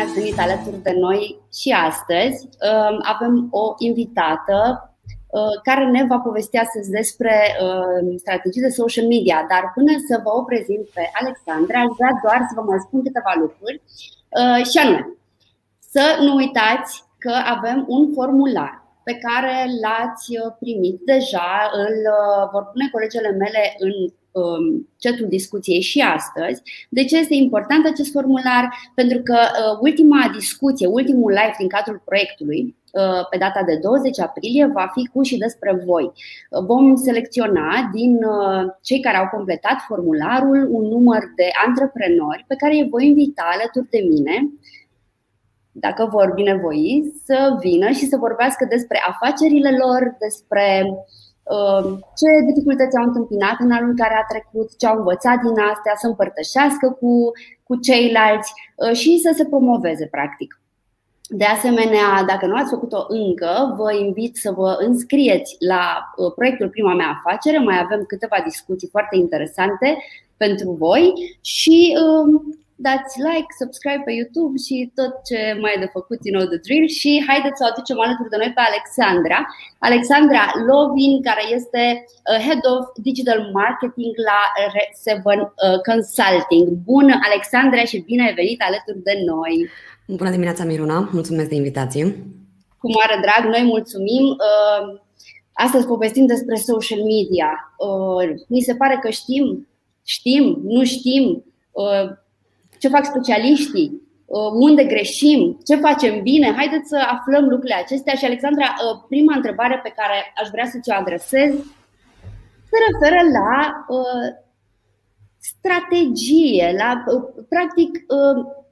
ați venit alături de noi și astăzi. Um, avem o invitată uh, care ne va povesti astăzi despre um, strategii de social media, dar până să vă o prezint pe Alexandra, aș vrea doar să vă mai spun câteva lucruri uh, și anume să nu uitați că avem un formular pe care l-ați uh, primit deja, îl vor pune colegele mele în Um, chatul discuției și astăzi. De ce este important acest formular? Pentru că uh, ultima discuție, ultimul live din cadrul proiectului, uh, pe data de 20 aprilie, va fi cu și despre voi. Uh, vom selecționa din cei care au completat formularul un număr de antreprenori pe care îi voi invita alături de mine dacă vor binevoi, să vină și să vorbească despre afacerile lor, despre uh, Um, ce dificultăți au întâmpinat în anul care a trecut, ce au învățat din astea, să împărtășească cu, cu ceilalți uh, și să se promoveze, practic. De asemenea, dacă nu ați făcut-o încă, vă invit să vă înscrieți la uh, proiectul Prima mea afacere. Mai avem câteva discuții foarte interesante pentru voi și um, dați like, subscribe pe YouTube și tot ce mai e de făcut, you know the drill și haideți să o aducem alături de noi pe Alexandra. Alexandra Lovin, care este uh, Head of Digital Marketing la R7 uh, Consulting. Bună, Alexandra, și bine ai venit alături de noi! Bună dimineața, Miruna! Mulțumesc de invitație! Cu mare drag, noi mulțumim! Uh, astăzi povestim despre social media. Mi se pare că știm, știm, nu știm, ce fac specialiștii, uh, unde greșim, ce facem bine. Haideți să aflăm lucrurile acestea. Și, Alexandra, uh, prima întrebare pe care aș vrea să ți-o adresez se referă la uh, strategie, la, practic,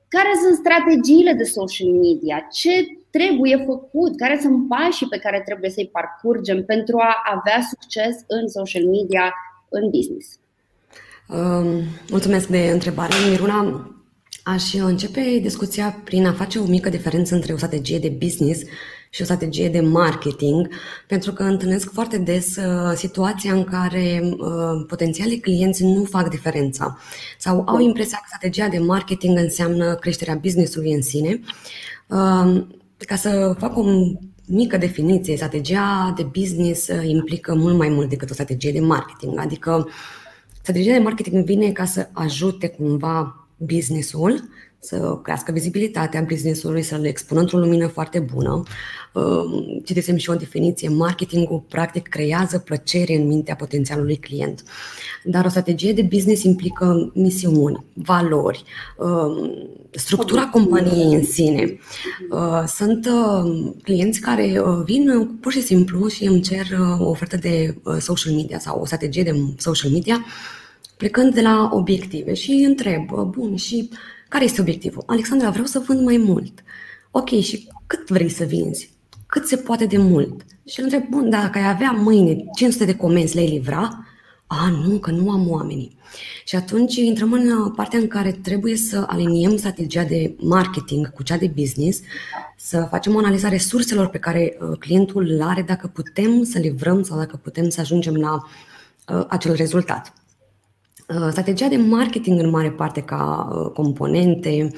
care sunt strategiile de social media, ce trebuie făcut, care sunt pașii pe care trebuie să-i parcurgem pentru a avea succes în social media, în business. Um, mulțumesc de întrebare, Miruna. Aș începe discuția prin a face o mică diferență între o strategie de business și o strategie de marketing, pentru că întâlnesc foarte des uh, situația în care uh, potențialii clienți nu fac diferența sau au impresia că strategia de marketing înseamnă creșterea businessului în sine. Uh, ca să fac o mică definiție, strategia de business uh, implică mult mai mult decât o strategie de marketing, adică strategia de marketing vine ca să ajute cumva businessul, să crească vizibilitatea businessului, să le expună într-o lumină foarte bună. Um, citisem și o definiție, marketingul practic creează plăcere în mintea potențialului client. Dar o strategie de business implică misiuni, valori, um, structura companiei în sine. Uh, sunt uh, clienți care uh, vin pur și simplu și îmi cer o ofertă de social media sau o strategie de social media plecând de la obiective și îi întreb, bun, și care este obiectivul? Alexandra, vreau să vând mai mult. Ok, și cât vrei să vinzi? Cât se poate de mult? Și îl întreb, bun, dacă ai avea mâine 500 de comenzi, le-ai livra? A, nu, că nu am oamenii. Și atunci intrăm în partea în care trebuie să aliniem strategia de marketing cu cea de business, să facem o analiză a resurselor pe care uh, clientul le are, dacă putem să livrăm sau dacă putem să ajungem la uh, acel rezultat. Uh, strategia de marketing în mare parte ca uh, componente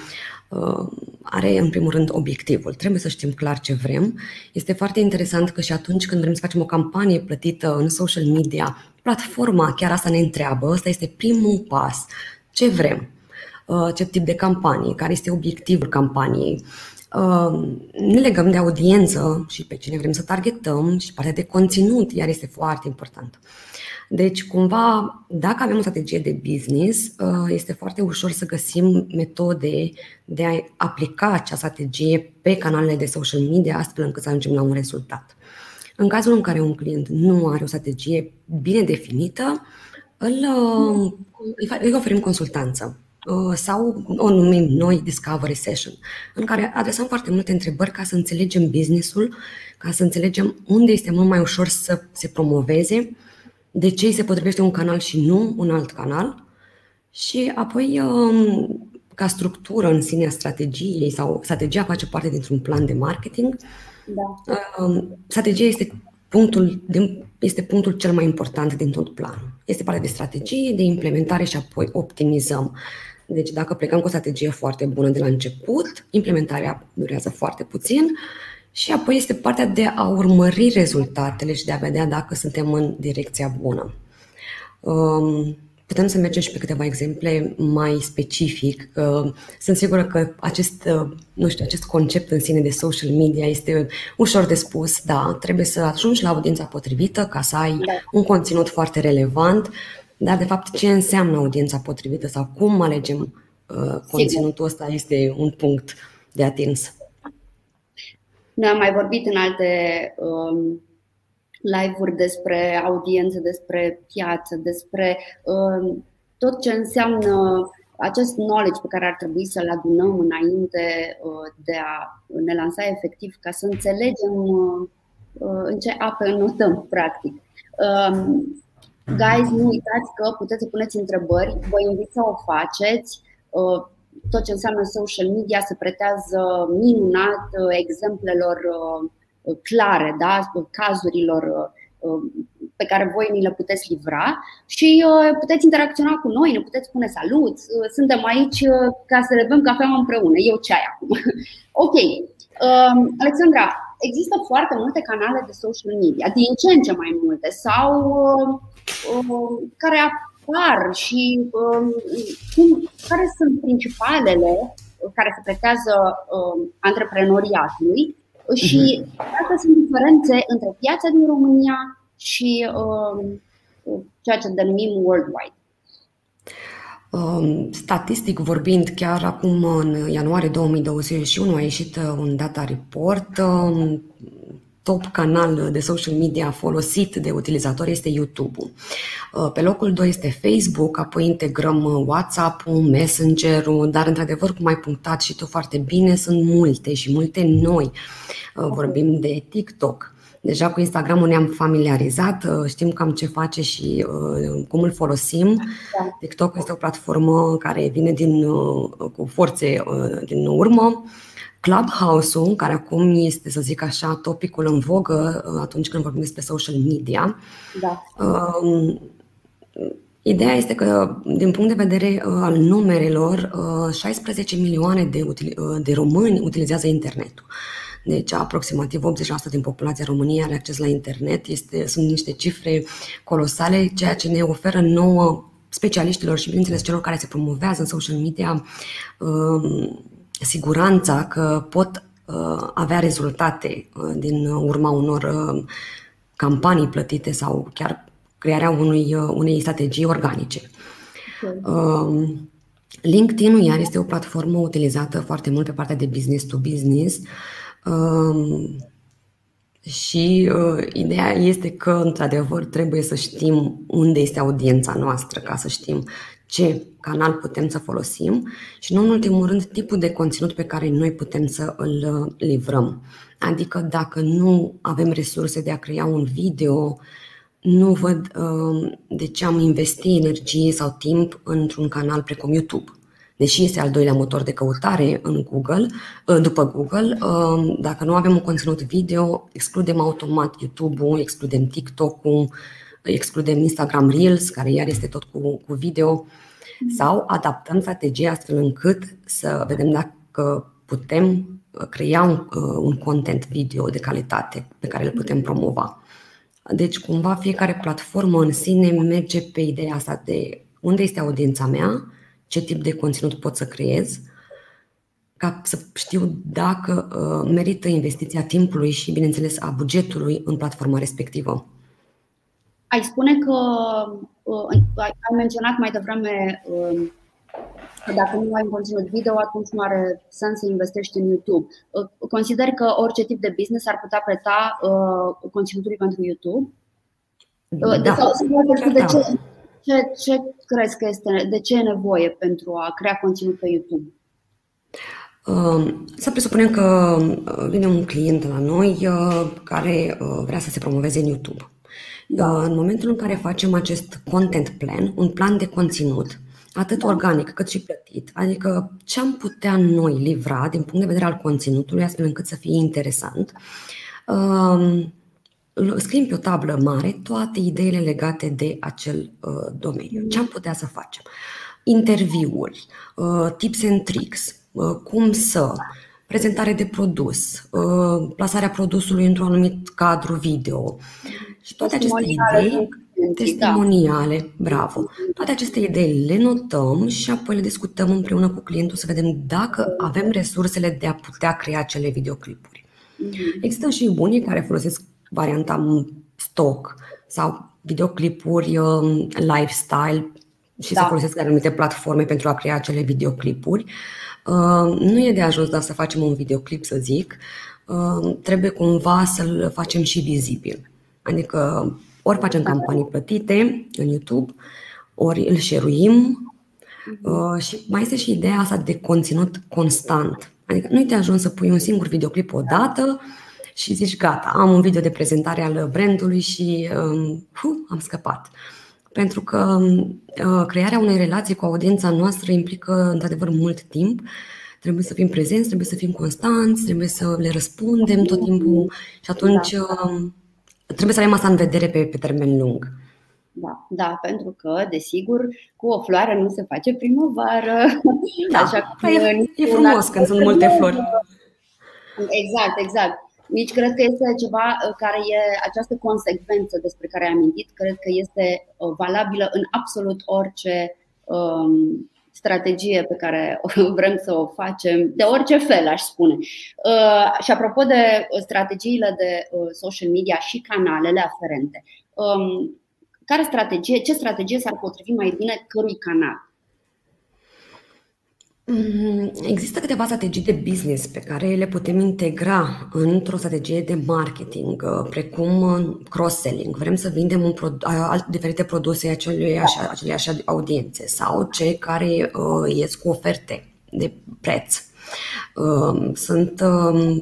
uh, are în primul rând obiectivul. Trebuie să știm clar ce vrem. Este foarte interesant că și atunci când vrem să facem o campanie plătită în social media, platforma chiar asta ne întreabă, ăsta este primul pas. Ce vrem? Ce tip de campanie? Care este obiectivul campaniei? Ne legăm de audiență și pe cine vrem să targetăm și partea de conținut, iar este foarte important. Deci, cumva, dacă avem o strategie de business, uh, este foarte ușor să găsim metode de a aplica acea strategie pe canalele de social media, astfel încât să ajungem la un rezultat. În cazul în care un client nu are o strategie bine definită, îl, uh, îi oferim consultanță uh, sau o numim noi Discovery Session, în care adresăm foarte multe întrebări ca să înțelegem businessul, ca să înțelegem unde este mult mai ușor să se promoveze, de ce îi se potrivește un canal și nu un alt canal și apoi um, ca structură în sine a strategiei sau strategia face parte dintr-un plan de marketing. Da. Um, strategia este punctul, este punctul cel mai important din tot planul. Este parte de strategie, de implementare și apoi optimizăm. Deci dacă plecăm cu o strategie foarte bună de la început, implementarea durează foarte puțin și apoi este partea de a urmări rezultatele și de a vedea dacă suntem în direcția bună. Um, putem să mergem și pe câteva exemple mai specific. Uh, sunt sigură că acest, uh, nu știu, acest concept în sine de social media este ușor de spus, da, trebuie să ajungi la audiența potrivită ca să ai da. un conținut foarte relevant, dar de fapt ce înseamnă audiența potrivită sau cum alegem uh, conținutul ăsta este un punct de atins. Noi am mai vorbit în alte um, live-uri despre audiență, despre piață, despre um, tot ce înseamnă acest knowledge pe care ar trebui să-l adunăm înainte uh, de a ne lansa efectiv, ca să înțelegem uh, uh, în ce apă notăm, practic. Um, guys, nu uitați că puteți să puneți întrebări, vă invit să o faceți. Tot ce înseamnă social media se pretează minunat uh, exemplelor uh, clare, da? cazurilor uh, pe care voi ni le puteți livra și puteți interacționa cu noi, ne puteți spune salut, suntem aici ca să le bem cafea împreună, eu ce ai acum. ok, um, Alexandra, există foarte multe canale de social media, din ce în ce mai multe, sau care apar și um, cum, care sunt principalele care se pretează um, antreprenoriatului și mhm. dacă sunt diferențe între piața din România și um, ceea ce denumim worldwide. Statistic vorbind, chiar acum în ianuarie 2021 a ieșit uh, un data report top canal de social media folosit de utilizatori este YouTube-ul. Uh, pe locul 2 este Facebook, apoi integrăm uh, WhatsApp-ul, Messenger-ul, dar într-adevăr, cum ai punctat și tu foarte bine, sunt multe și multe noi. Uh, vorbim de TikTok. Deja cu Instagram-ul ne-am familiarizat, știm cam ce face și cum îl folosim. Da. TikTok este o platformă care vine din, cu forțe din urmă Clubhouse-ul, care acum este, să zic așa, topicul în vogă uh, atunci când vorbim despre social media. Da. Uh, Ideea este că, din punct de vedere uh, al numerelor, 16 milioane de, de români utilizează internetul. Deci, aproximativ 80% din populația României are acces la internet. Este, sunt niște cifre colosale, ceea ce ne oferă nouă specialiștilor și, bineînțeles, celor care se promovează în social media siguranța că pot uh, avea rezultate uh, din urma unor uh, campanii plătite sau chiar crearea unui, unei strategii organice. Um, LinkedIn-ul iar este o platformă utilizată foarte mult pe partea de business to business um, și uh, ideea este că, într-adevăr, trebuie să știm unde este audiența noastră ca să știm ce canal putem să folosim și, nu în ultimul rând, tipul de conținut pe care noi putem să îl uh, livrăm. Adică dacă nu avem resurse de a crea un video, nu văd uh, de ce am investit energie sau timp într-un canal precum YouTube. Deși este al doilea motor de căutare în Google, uh, după Google, dacă nu avem un conținut video, excludem automat YouTube-ul, excludem TikTok-ul, excludem Instagram Reels, care iar este tot cu, cu video, sau adaptăm strategia astfel încât să vedem dacă putem uh, crea un, uh, un content video de calitate pe care îl putem promova. Deci, cumva, fiecare platformă în sine merge pe ideea asta de unde este audiența mea, ce tip de conținut pot să creez, ca să știu dacă uh, merită investiția timpului și, bineînțeles, a bugetului în platforma respectivă. Ai spune că uh, ai menționat mai devreme uh, că dacă nu ai un conținut video, atunci nu are sens să investești în YouTube. Uh, consider că orice tip de business ar putea preta uh, conținutului pentru YouTube? Uh, da. Sau, de ce, ce, ce crezi că este, de ce e nevoie pentru a crea conținut pe YouTube? Um, să presupunem că vine un client la noi care vrea să se promoveze în YouTube. Da. În momentul în care facem acest content plan, un plan de conținut, atât da. organic cât și plătit, adică ce am putea noi livra din punct de vedere al conținutului, astfel încât să fie interesant, um, scriem pe o tablă mare toate ideile legate de acel uh, domeniu. Ce am putea să facem? Interviuri, uh, tips and tricks, uh, cum să, prezentare de produs, uh, plasarea produsului într-un anumit cadru video și toate aceste idei testimoniale, da. bravo. Toate aceste idei le notăm și apoi le discutăm împreună cu clientul să vedem dacă avem resursele de a putea crea acele videoclipuri. Mm-hmm. Există și unii care folosesc varianta stock sau videoclipuri um, lifestyle și da. se folosesc anumite platforme pentru a crea acele videoclipuri. Uh, nu e de ajuns doar să facem un videoclip, să zic, uh, trebuie cumva să-l facem și vizibil. Adică ori facem campanii plătite în YouTube, ori îl șeruim uh, și mai este și ideea asta de conținut constant. Adică nu te ajuns să pui un singur videoclip odată și zici gata, am un video de prezentare al brandului și um, hu, am scăpat. Pentru că uh, crearea unei relații cu audiența noastră implică într-adevăr mult timp. Trebuie să fim prezenți, trebuie să fim constanți, trebuie să le răspundem tot timpul și atunci da. uh, trebuie să avem asta în vedere pe, pe termen lung. Da, da, pentru că, desigur, cu o floare nu se face primăvară. Da, Așa că e, e frumos când sunt multe flori. Exact, exact. Nici cred că este ceva uh, care e această consecvență despre care ai amintit, cred că este uh, valabilă în absolut orice um, strategie pe care vrem să o facem, de orice fel, aș spune. Uh, și apropo de strategiile de uh, social media și canalele aferente, um, care strategie, ce strategie s-ar potrivi mai bine cărui canal? Mm, există câteva strategii de business pe care le putem integra într-o strategie de marketing, uh, precum uh, cross-selling. Vrem să vindem un produ- diferite produse aceleiași, aceleiași audiențe sau cei care uh, ies cu oferte de preț. Uh, sunt uh,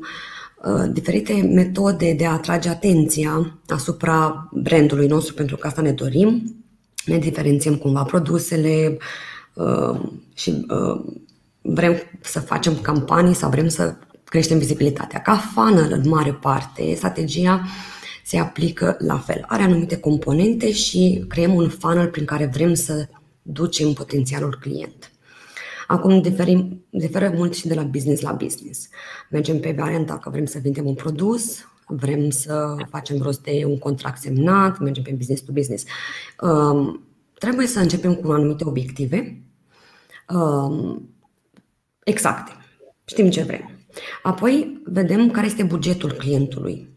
uh, diferite metode de a atrage atenția asupra brandului nostru, pentru că asta ne dorim. Ne diferențiem cumva produsele uh, și uh, vrem să facem campanii sau vrem să creștem vizibilitatea. Ca funnel, în mare parte, strategia se aplică la fel. Are anumite componente și creăm un funnel prin care vrem să ducem potențialul client. Acum diferim, diferă mult și de la business la business. Mergem pe varianta că vrem să vindem un produs, vrem să facem rost de un contract semnat, mergem pe business to business. Um, trebuie să începem cu anumite obiective. Um, exacte. Știm ce vrem. Apoi vedem care este bugetul clientului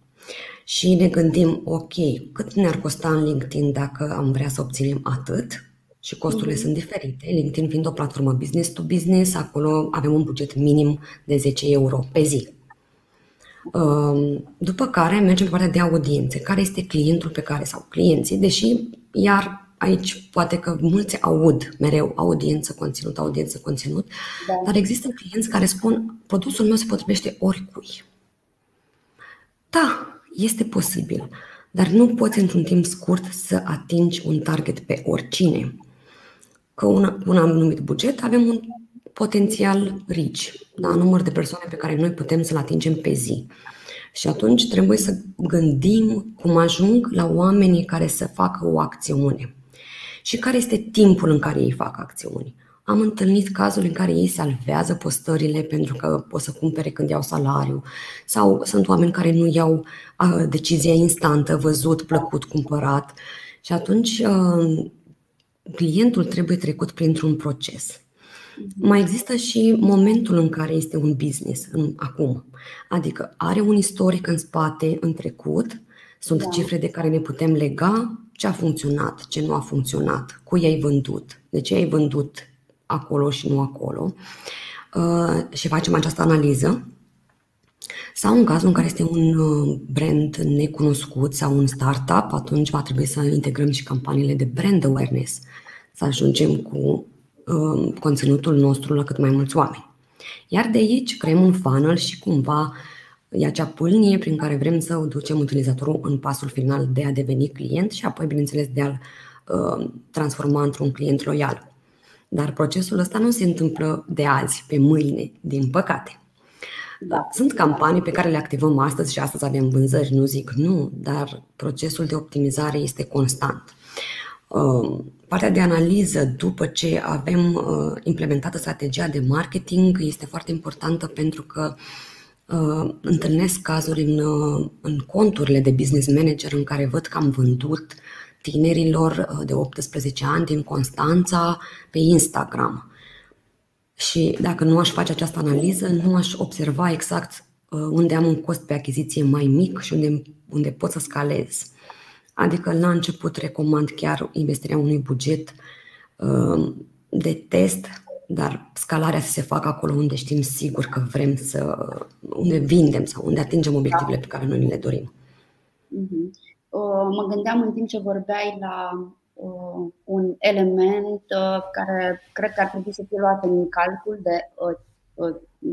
și ne gândim, ok, cât ne-ar costa în LinkedIn dacă am vrea să obținem atât și costurile mm-hmm. sunt diferite. LinkedIn fiind o platformă business to business, acolo avem un buget minim de 10 euro pe zi. Um, după care mergem pe partea de audiențe. Care este clientul pe care, sau clienții, deși iar aici poate că mulți aud mereu audiență, conținut, audiență, conținut, da. dar există clienți care spun produsul meu se potrivește oricui. Da, este posibil, dar nu poți într-un timp scurt să atingi un target pe oricine. Că una, un anumit buget avem un potențial rich, da, număr de persoane pe care noi putem să-l atingem pe zi. Și atunci trebuie să gândim cum ajung la oamenii care să facă o acțiune și care este timpul în care ei fac acțiuni. Am întâlnit cazuri în care ei salvează postările pentru că pot să cumpere când iau salariu sau sunt oameni care nu iau uh, decizia instantă, văzut, plăcut, cumpărat și atunci uh, clientul trebuie trecut printr-un proces. Mai există și momentul în care este un business, în, acum. Adică are un istoric în spate, în trecut, sunt da. cifre de care ne putem lega, ce a funcționat, ce nu a funcționat, cui ai vândut, de ce ai vândut acolo și nu acolo uh, și facem această analiză. Sau în cazul în care este un uh, brand necunoscut sau un startup, atunci va trebui să integrăm și campaniile de brand awareness, să ajungem cu uh, conținutul nostru la cât mai mulți oameni. Iar de aici creăm un funnel și cumva e acea pâlnie prin care vrem să o ducem utilizatorul în pasul final de a deveni client și apoi, bineînțeles, de a-l uh, transforma într-un client loial. Dar procesul ăsta nu se întâmplă de azi pe mâine, din păcate. Da. Sunt campanii pe care le activăm astăzi și astăzi avem vânzări, nu zic nu, dar procesul de optimizare este constant. Um, partea de analiză după ce avem uh, implementată strategia de marketing este foarte importantă pentru că uh, întâlnesc cazuri în, uh, în conturile de business manager în care văd că am vândut tinerilor de 18 ani din Constanța pe Instagram. Și dacă nu aș face această analiză, nu aș observa exact unde am un cost pe achiziție mai mic și unde, unde pot să scalez. Adică la început recomand chiar investirea unui buget uh, de test, dar scalarea să se facă acolo unde știm sigur că vrem să, unde vindem sau unde atingem obiectivele pe care noi le dorim. Uh-huh. Mă gândeam în timp ce vorbeai la uh, un element uh, care cred că ar trebui să fie luat în calcul de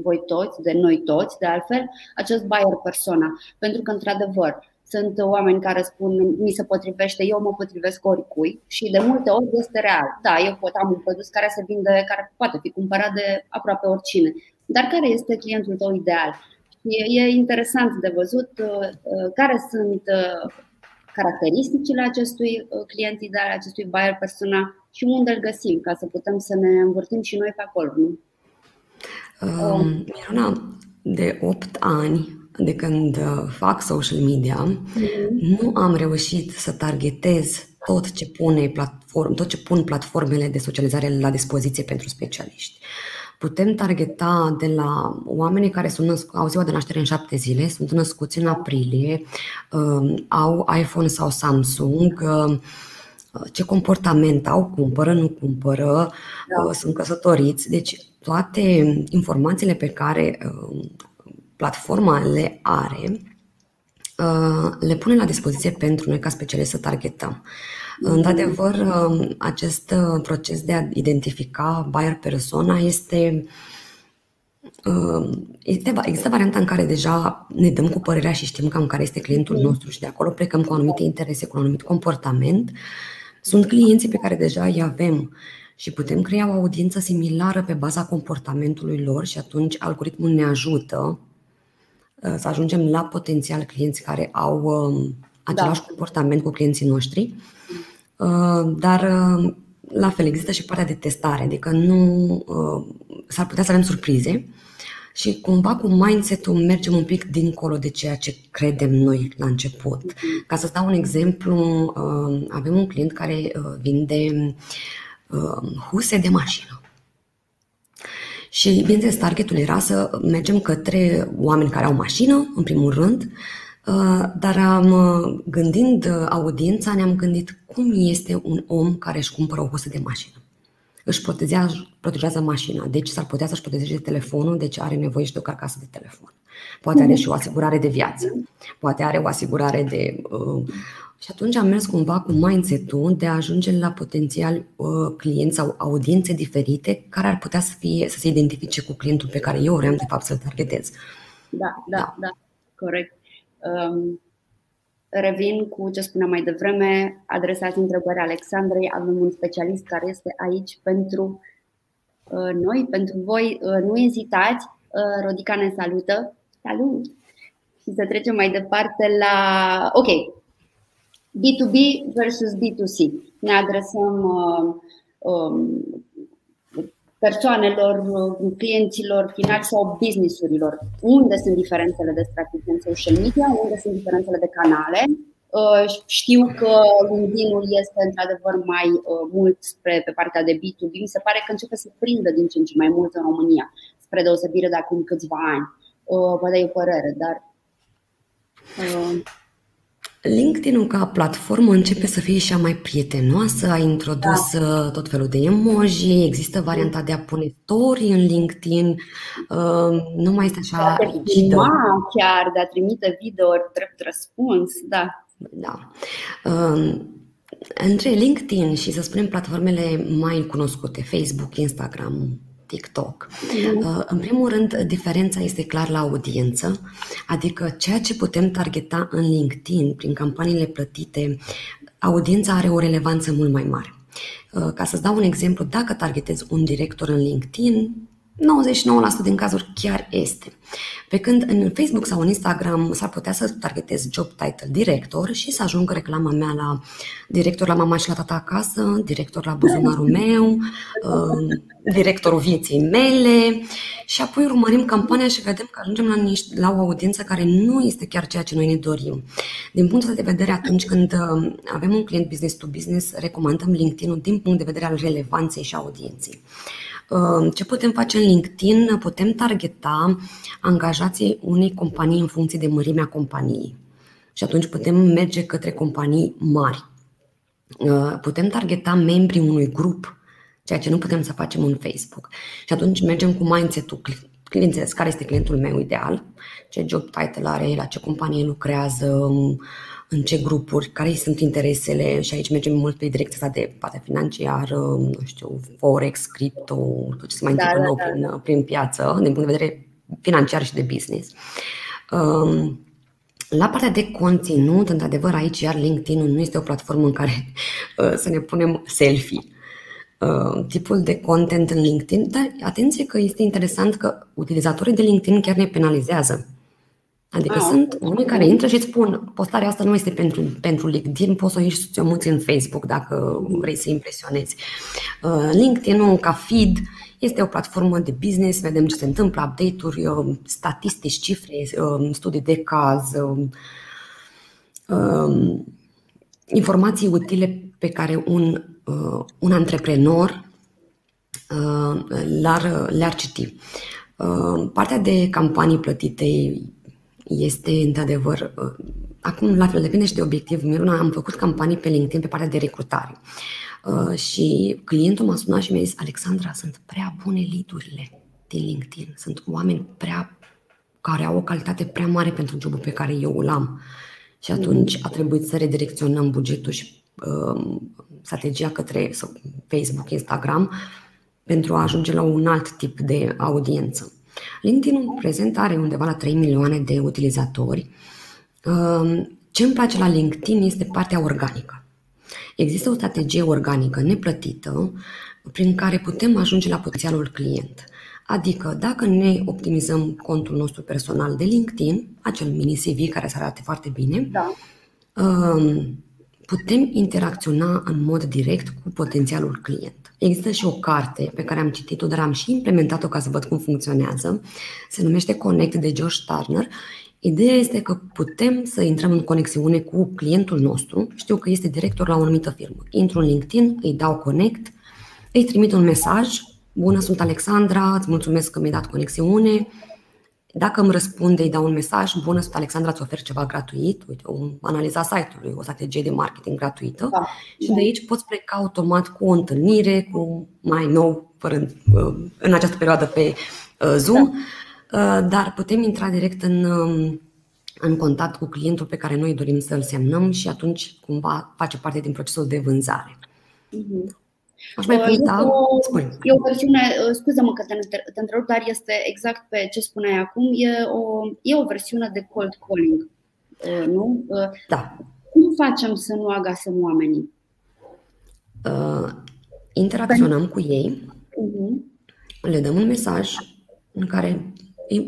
voi toți, de noi toți, de altfel, acest buyer persona. Pentru că, într-adevăr, sunt oameni care spun mi se potrivește, eu mă potrivesc oricui și de multe ori este real. Da, eu pot am un produs care se vinde, care poate fi cumpărat de aproape oricine. Dar care este clientul tău ideal? E, e interesant de văzut uh, uh, care sunt uh, caracteristicile acestui client ideal, acestui buyer persona și unde îl găsim ca să putem să ne învârtim și noi pe acolo. Nu? Um, Miruna, de 8 ani de când uh, fac social media, mm-hmm. nu am reușit să targetez tot ce, pune platform, tot ce pun platformele de socializare la dispoziție pentru specialiști. Putem targeta de la oamenii care sunt născ- au ziua de naștere în șapte zile, sunt născuți în aprilie, uh, au iPhone sau Samsung, uh, ce comportament au, cumpără, nu cumpără, da. sunt căsătoriți. Deci toate informațiile pe care platforma le are, uh, le pune la dispoziție pentru noi ca specialiști să targetăm. Într-adevăr, uh, acest uh, proces de a identifica buyer persona este Există varianta în care deja ne dăm cu părerea și știm cam care este clientul nostru și de acolo plecăm cu anumite interese, cu un anumit comportament. Sunt clienții pe care deja îi avem și putem crea o audiență similară pe baza comportamentului lor și atunci algoritmul ne ajută Uh, să ajungem la potențial clienți care au um, același da. comportament cu clienții noștri. Uh, dar uh, la fel există și partea de testare, adică nu s-ar putea să avem surprize și cumva cu mindset-ul mergem un pic dincolo de ceea ce credem noi la început. Ca să dau un exemplu, avem un client care vinde huse de mașină. Și, bineînțeles, targetul era să mergem către oameni care au mașină, în primul rând, uh, dar am, uh, gândind uh, audiența, ne-am gândit cum este un om care își cumpără o husă de mașină. Își protejează, protejează mașina, deci s-ar putea să-și protejeze telefonul, deci are nevoie și de o carcasă de telefon. Poate are și o asigurare de viață, poate are o asigurare de uh, și atunci am mers cumva cu mindset-ul de a ajunge la potențial uh, clienți sau audiențe diferite care ar putea să, fie, să se identifice cu clientul pe care eu vreau de fapt să-l targetez. Da, da, da, da corect. Um, revin cu ce spuneam mai devreme, adresați întrebări Alexandrei, avem un specialist care este aici pentru uh, noi, pentru voi. Uh, nu ezitați, uh, Rodica ne salută. Salut! Și să trecem mai departe la. Ok, B2B versus B2C. Ne adresăm uh, um, persoanelor, uh, clienților finali sau businessurilor. Unde sunt diferențele de strategie în social media, unde sunt diferențele de canale. Uh, știu că LinkedIn-ul este într-adevăr mai mult spre pe partea de B2B. Mi se pare că începe să prindă din ce în ce mai mult în România, spre deosebire de acum câțiva ani. Poate e o părere, dar LinkedIn-ul ca platformă începe să fie și mai prietenoasă, a introdus da. Uh, tot felul de emoji, există varianta de a pune story în LinkedIn, uh, nu mai este așa rigidă. chiar, de a trimite video drept răspuns, da. Da. Um, între LinkedIn și, să spunem, platformele mai cunoscute, Facebook, Instagram, TikTok. Mm-hmm. În primul rând, diferența este clar la audiență, adică ceea ce putem targeta în LinkedIn prin campaniile plătite, audiența are o relevanță mult mai mare. Uh, ca să-ți dau un exemplu, dacă targetezi un director în LinkedIn, 99% din cazuri chiar este. Pe când în Facebook sau în Instagram s-ar putea să targetez job title director și să ajungă reclama mea la director la mama și la tata acasă, director la buzunarul meu, um, directorul vieții mele și apoi urmărim campania și vedem că ajungem la, niște, la o audiență care nu este chiar ceea ce noi ne dorim. Din punctul de vedere, atunci când um, avem un client business to business, recomandăm LinkedIn-ul din punct de vedere al relevanței și audienței. Ehm, ce putem face în LinkedIn? Putem targeta angajații unei companii în funcție de mărimea companiei. Și atunci putem merge către companii mari. Ehm, putem targeta membrii unui grup, ceea ce nu putem să facem în Facebook. Și atunci mergem cu mindset-ul cliențesc care este clientul meu ideal, ce job title are, la ce companie lucrează, în ce grupuri, care sunt interesele și aici mergem mult pe direcția asta de poate financiar, nu știu, forex, crypto, tot ce se mai da, întâmplă da, nou da. Prin, prin piață, din punct de vedere financiar și de business. Um, la partea de conținut, într-adevăr, aici iar LinkedIn nu este o platformă în care uh, să ne punem selfie. Uh, tipul de content în LinkedIn, dar atenție că este interesant că utilizatorii de LinkedIn chiar ne penalizează Adică ah, sunt oameni care intră și îți spun postarea asta nu este pentru, pentru LinkedIn, poți să o ieși să o muți în Facebook dacă vrei să impresionezi. Uh, LinkedIn ca feed este o platformă de business, vedem ce se întâmplă, update-uri, uh, statistici, cifre, uh, studii de caz, um, informații utile pe care un, un antreprenor le-ar, le-ar citi. Partea de campanii plătite este într-adevăr, uh, acum la fel, depinde și de obiectiv. Miruna, am făcut campanii pe LinkedIn pe partea de recrutare. Uh, și clientul m-a sunat și mi-a zis, Alexandra, sunt prea bune lead din LinkedIn. Sunt oameni prea care au o calitate prea mare pentru jobul pe care eu îl am. Și atunci a trebuit să redirecționăm bugetul și uh, strategia către Facebook, Instagram pentru a ajunge la un alt tip de audiență. LinkedIn în prezent are undeva la 3 milioane de utilizatori. Um, ce îmi place la LinkedIn este partea organică. Există o strategie organică neplătită prin care putem ajunge la potențialul client. Adică dacă ne optimizăm contul nostru personal de LinkedIn, acel mini CV care să arate foarte bine, da. Um, putem interacționa în mod direct cu potențialul client. Există și o carte pe care am citit-o, dar am și implementat-o ca să văd cum funcționează. Se numește Connect de Josh Turner. Ideea este că putem să intrăm în conexiune cu clientul nostru. Știu că este director la o anumită firmă. Intru în LinkedIn, îi dau Connect, îi trimit un mesaj. Bună, sunt Alexandra, îți mulțumesc că mi-ai dat conexiune dacă îmi răspunde, îi dau un mesaj, bună, sunt Alexandra, îți ofer ceva gratuit, uite, o analiza site-ului, o strategie de marketing gratuită da. și de aici poți pleca automat cu o întâlnire, cu mai nou, fără, uh, în această perioadă pe uh, Zoom, da. Uh, dar putem intra direct în, um, în contact cu clientul pe care noi dorim să-l semnăm și atunci cumva face parte din procesul de vânzare. Mm-hmm. Aș mai putea. E o versiune, uh, scuză-mă că te, te întrerup, dar este exact pe ce spuneai acum. E o, e o versiune de cold calling, uh, nu? Uh, da. Cum facem să nu agasăm oamenii? Uh, interacționăm cu ei, uh-huh. le dăm un mesaj în care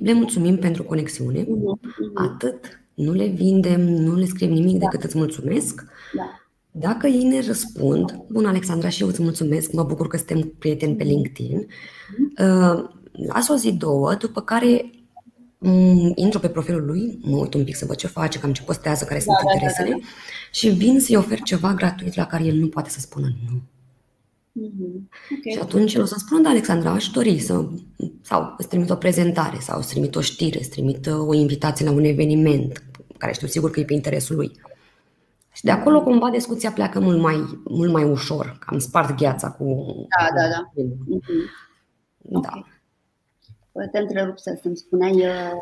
le mulțumim pentru conexiune, uh-huh. atât. Nu le vindem, nu le scriem nimic da. decât îți mulțumesc. Da dacă ei ne răspund, bun Alexandra și eu îți mulțumesc, mă bucur că suntem prieteni pe LinkedIn, uh, las o zi, două, după care um, intru pe profilul lui, mă uit un pic să văd ce face, cam ce postează, care da, sunt da, interesele da, da. și vin să-i ofer ceva gratuit la care el nu poate să spună nu. Mm-hmm. Okay. Și atunci el o să spună, da, Alexandra, aș dori să, sau îți trimit o prezentare, sau îți trimit o știre, îți trimit uh, o invitație la un eveniment, care știu sigur că e pe interesul lui. Și de acolo cumva discuția pleacă mult mai, mult mai ușor. Am spart gheața cu... Da, da, da. Mm-hmm. Da. Okay. Păi te întrerup să-mi spuneai... Uh...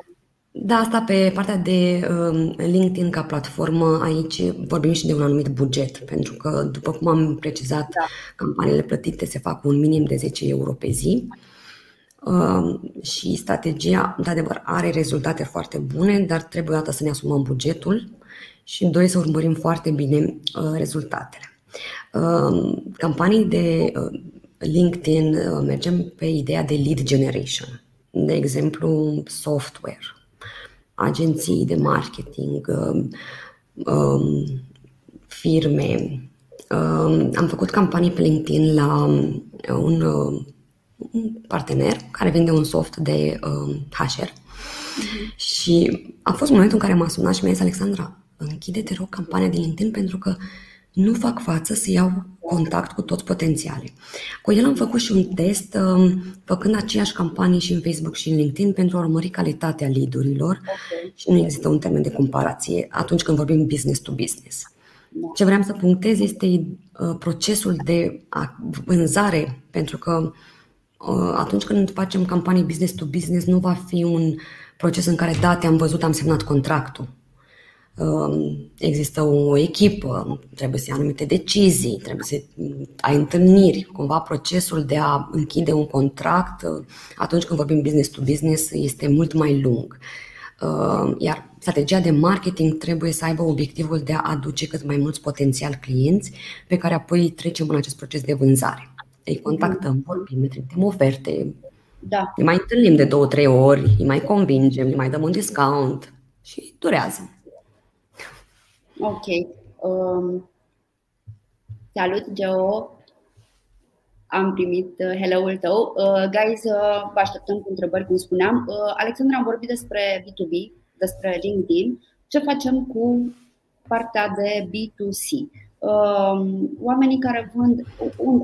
Da, asta pe partea de uh, LinkedIn ca platformă, aici vorbim și de un anumit buget, pentru că, după cum am precizat, da. campaniile plătite se fac cu un minim de 10 euro pe zi uh, și strategia, într-adevăr, are rezultate foarte bune, dar trebuie dată să ne asumăm bugetul și doi, să urmărim foarte bine uh, rezultatele. Uh, campanii de uh, LinkedIn mergem pe ideea de lead generation. De exemplu, software, agenții de marketing, um, firme. Um, am făcut campanii pe LinkedIn la un, un partener care vinde un soft de HR. Mm-hmm. Și a fost momentul în care m-a sunat și mi-a zis Alexandra, închide te rog campania din LinkedIn pentru că nu fac față să iau contact cu toți potențiale. Cu el am făcut și un test um, făcând aceeași campanii și în Facebook și în LinkedIn pentru a urmări calitatea leadurilor okay. și nu există un termen de comparație atunci când vorbim business to business. Da. Ce vreau să punctez este uh, procesul de vânzare, pentru că uh, atunci când facem campanii business to business nu va fi un proces în care da, te-am văzut, am semnat contractul Um, există o echipă, trebuie să iei anumite decizii, trebuie să ai întâlniri. Cumva procesul de a închide un contract uh, atunci când vorbim business to business este mult mai lung. Uh, iar strategia de marketing trebuie să aibă obiectivul de a aduce cât mai mulți potențial clienți pe care apoi trecem în acest proces de vânzare. Îi contactăm, vorbim, ne trimitem oferte, da. îi mai întâlnim de două, trei ori, îi mai convingem, îi mai dăm un discount și durează. Ok. Um, salut, Geo. Am primit uh, hello-ul tău. Uh, guys, uh, vă așteptăm cu întrebări, cum spuneam. Uh, Alexandra, am vorbit despre B2B, despre LinkedIn. Ce facem cu partea de B2C? Uh, oamenii care vând,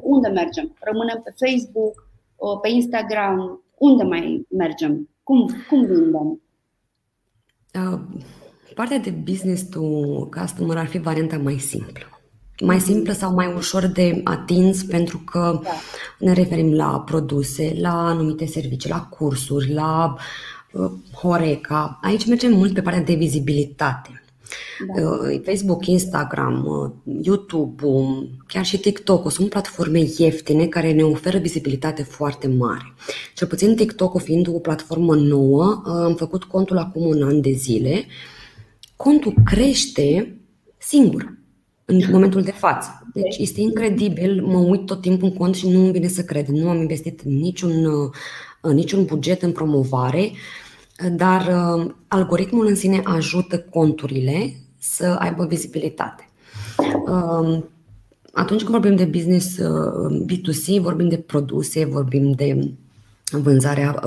unde mergem? Rămânem pe Facebook, uh, pe Instagram? Unde mai mergem? Cum, cum vindem? Uh Partea de business to customer ar fi varianta mai simplă. Mai simplă sau mai ușor de atins pentru că da. ne referim la produse, la anumite servicii, la cursuri, la uh, Horeca. Aici mergem mult pe partea de vizibilitate. Da. Uh, Facebook, Instagram, uh, YouTube, chiar și TikTok sunt platforme ieftine care ne oferă vizibilitate foarte mare. Cel puțin TikTok fiind o platformă nouă, uh, am făcut contul acum un an de zile contul crește singur în momentul de față. Deci este incredibil, mă uit tot timpul în cont și nu îmi vine să cred. Nu am investit niciun, uh, niciun buget în promovare, dar uh, algoritmul în sine ajută conturile să aibă vizibilitate. Um, atunci când vorbim de business uh, B2C, vorbim de produse, vorbim de vânzarea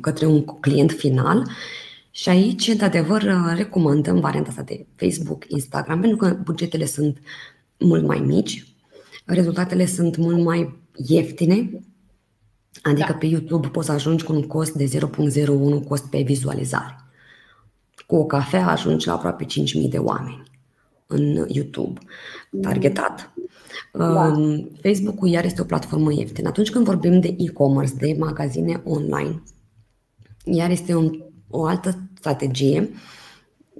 către un client final și aici, într-adevăr, recomandăm varianta asta de Facebook, Instagram, pentru că bugetele sunt mult mai mici, rezultatele sunt mult mai ieftine, adică da. pe YouTube poți să ajungi cu un cost de 0.01 cost pe vizualizare. Cu o cafea ajungi la aproape 5.000 de oameni în YouTube, targetat. Da. Um, Facebook-ul iar este o platformă ieftină. Atunci când vorbim de e-commerce, de magazine online, iar este un o altă strategie,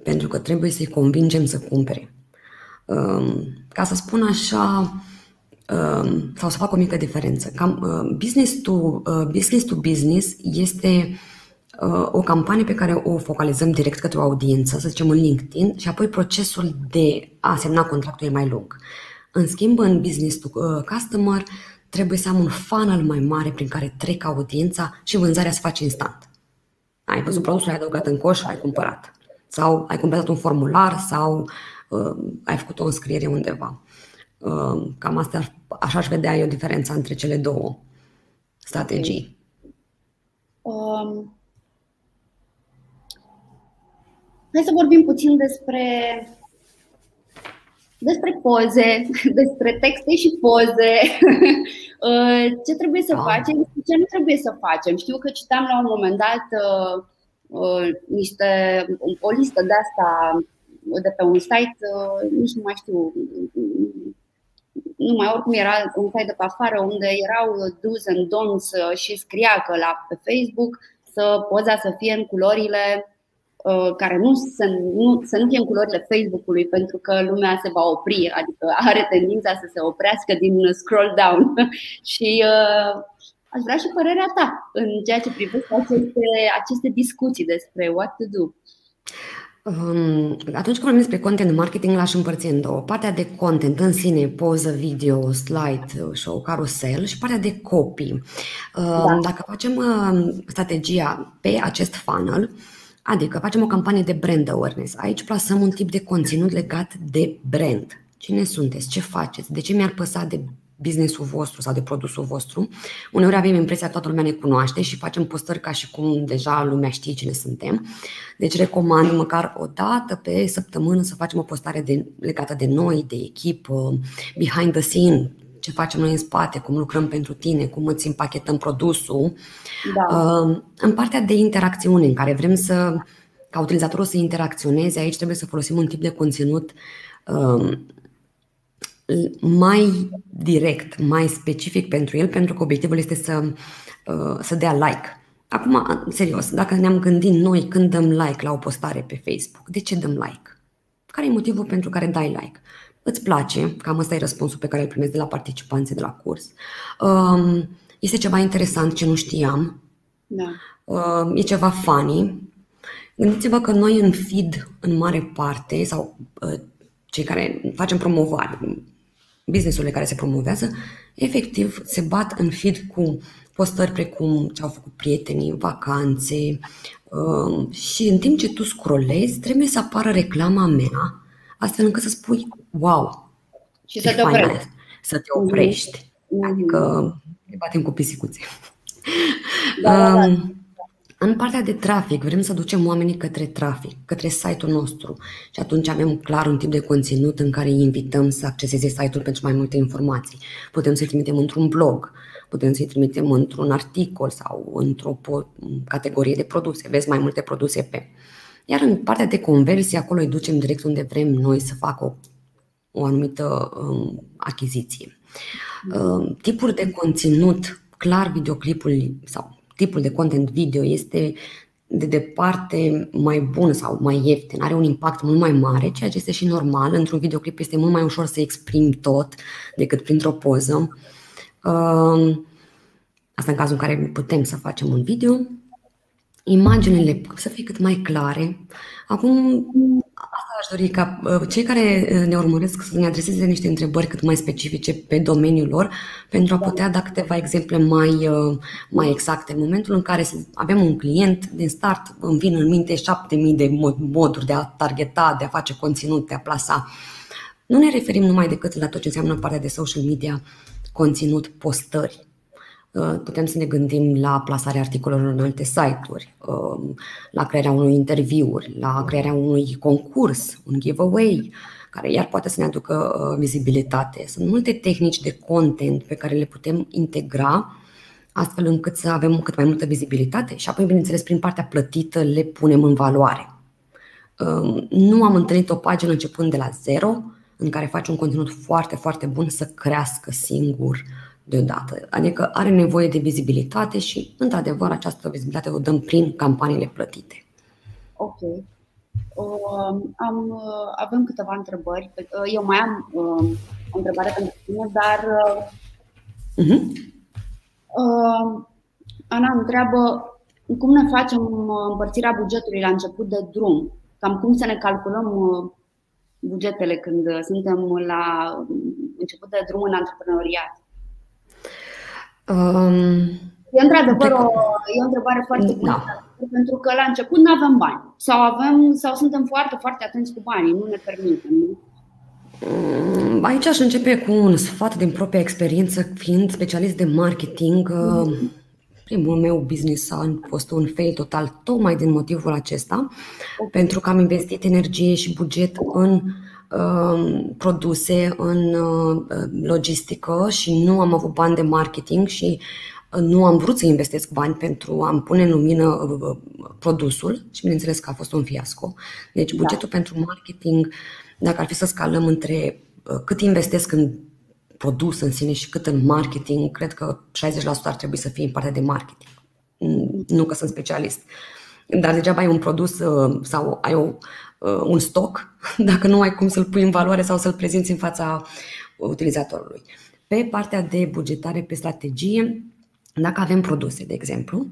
pentru că trebuie să-i convingem să cumpere. Um, ca să spun așa, um, sau să fac o mică diferență. Cam, uh, business, to, uh, business to business este uh, o campanie pe care o focalizăm direct către o audiență, să zicem în LinkedIn, și apoi procesul de a semna contractul e mai lung. În schimb, în business to customer, trebuie să am un funnel mai mare prin care trec audiența și vânzarea se face instant. Ai văzut produsul, ai adăugat în coș, ai cumpărat. Sau ai completat un formular sau uh, ai făcut o înscriere undeva. Uh, cam asta, așa aș vedea eu diferența între cele două strategii. Um, hai să vorbim puțin despre despre poze, despre texte și poze, uh, ce trebuie să da. facem și ce nu trebuie să facem. Știu că citam la un moment dat uh, uh, niște, o listă de asta de pe un site, nici nu mai știu, nu mai oricum era un site de pe afară unde erau do's and don'ts și scria că la pe Facebook să poza să fie în culorile Uh, care nu să, nu să nu fie în culorile Facebook-ului pentru că lumea se va opri, adică are tendința să se oprească din scroll down. și uh, aș vrea și părerea ta în ceea ce privește aceste, aceste discuții despre what to do. Um, atunci când vorbim despre content marketing, l-aș împărți în două. Partea de content în sine, poză, video, slide, show, carusel și partea de copy. Um, da. Dacă facem um, strategia pe acest funnel, adică facem o campanie de brand awareness, aici plasăm un tip de conținut legat de brand. Cine sunteți? Ce faceți? De ce mi-ar păsa de businessul vostru sau de produsul vostru. Uneori avem impresia că toată lumea ne cunoaște și facem postări ca și cum deja lumea știe cine suntem. Deci recomand măcar o dată pe săptămână să facem o postare de, legată de noi, de echipă, behind the scene, ce facem noi în spate, cum lucrăm pentru tine, cum îți împachetăm produsul. Da. Uh, în partea de interacțiune, în care vrem să, ca utilizatorul să interacționeze, aici trebuie să folosim un tip de conținut uh, mai direct, mai specific pentru el, pentru că obiectivul este să, uh, să dea like. Acum, serios, dacă ne-am gândit noi când dăm like la o postare pe Facebook, de ce dăm like? Care e motivul pentru care dai like? Îți place, cam ăsta e răspunsul pe care îl primesc de la participanții de la curs. Um, este ceva interesant ce nu știam. Da. Um, e ceva funny. Gândiți-vă că noi în feed, în mare parte, sau uh, cei care facem promovare, businessurile care se promovează, efectiv se bat în feed cu postări precum ce au făcut prietenii, vacanțe um, și în timp ce tu scrollezi, trebuie să apară reclama mea, astfel încât să spui wow. Și să te oprești. Să te mhm. oprești. Mm-hmm. Adică ne batem cu pisicuțe. Da, da, da. Um, în partea de trafic, vrem să ducem oamenii către trafic, către site-ul nostru și atunci avem clar un tip de conținut în care îi invităm să acceseze site-ul pentru mai multe informații. Putem să-i trimitem într-un blog, putem să-i trimitem într-un articol sau într-o categorie de produse. Vezi mai multe produse pe. Iar în partea de conversie, acolo îi ducem direct unde vrem noi să facă o, o anumită um, achiziție. Um, tipuri de conținut, clar videoclipul sau tipul de content video este de departe mai bun sau mai ieftin, are un impact mult mai mare, ceea ce este și normal. Într-un videoclip este mult mai ușor să exprimi tot decât printr-o poză. Um, asta în cazul în care putem să facem un video. Imaginele să fie cât mai clare. Acum, asta aș dori ca uh, cei care uh, ne urmăresc să ne adreseze niște întrebări cât mai specifice pe domeniul lor pentru a putea da câteva exemple mai, uh, mai exacte. În momentul în care avem un client, din start îmi vin în minte 7000 de moduri de a targeta, de a face conținut, de a plasa. Nu ne referim numai decât la tot ce înseamnă partea de social media, conținut, postări Uh, putem să ne gândim la plasarea articolelor în alte site-uri, um, la crearea unui interviuri, la crearea unui concurs, un giveaway, care iar poate să ne aducă uh, vizibilitate. Sunt multe tehnici de content pe care le putem integra astfel încât să avem cât mai multă vizibilitate și apoi, bineînțeles, prin partea plătită le punem în valoare. Um, nu am întâlnit o pagină începând de la zero în care faci un conținut foarte, foarte bun să crească singur uh, deodată. Adică are nevoie de vizibilitate și, într-adevăr, această vizibilitate o dăm prin campaniile plătite. Ok. Uh, am, uh, avem câteva întrebări. Uh, eu mai am uh, o întrebare pentru tine, dar uh, uh-huh. uh, Ana întreabă cum ne facem uh, împărțirea bugetului la început de drum? Cam cum să ne calculăm uh, bugetele când suntem la început de drum în antreprenoriat? Um, e într-adevăr o, e o întrebare foarte bună, da. pentru că la început nu avem bani sau avem sau suntem foarte, foarte atenți cu banii, nu ne permitem. Nu? Mm, aici aș începe cu un sfat din propria experiență, fiind specialist de marketing. Mm-hmm. Primul meu business a fost un fail total, tocmai din motivul acesta, okay. pentru că am investit energie și buget în Um, produse în uh, logistică și nu am avut bani de marketing și uh, nu am vrut să investesc bani pentru a-mi pune în lumină uh, produsul și bineînțeles că a fost un fiasco. Deci da. bugetul da. pentru marketing, dacă ar fi să scalăm între cât investesc în produs în sine și cât în marketing, cred că 60% ar trebui să fie în partea de marketing. Mm, nu că sunt specialist. Dar degeaba ai un produs sau ai o Uh, un stoc dacă nu ai cum să-l pui în valoare sau să-l prezinți în fața utilizatorului. Pe partea de bugetare pe strategie, Dacă avem produse, de exemplu,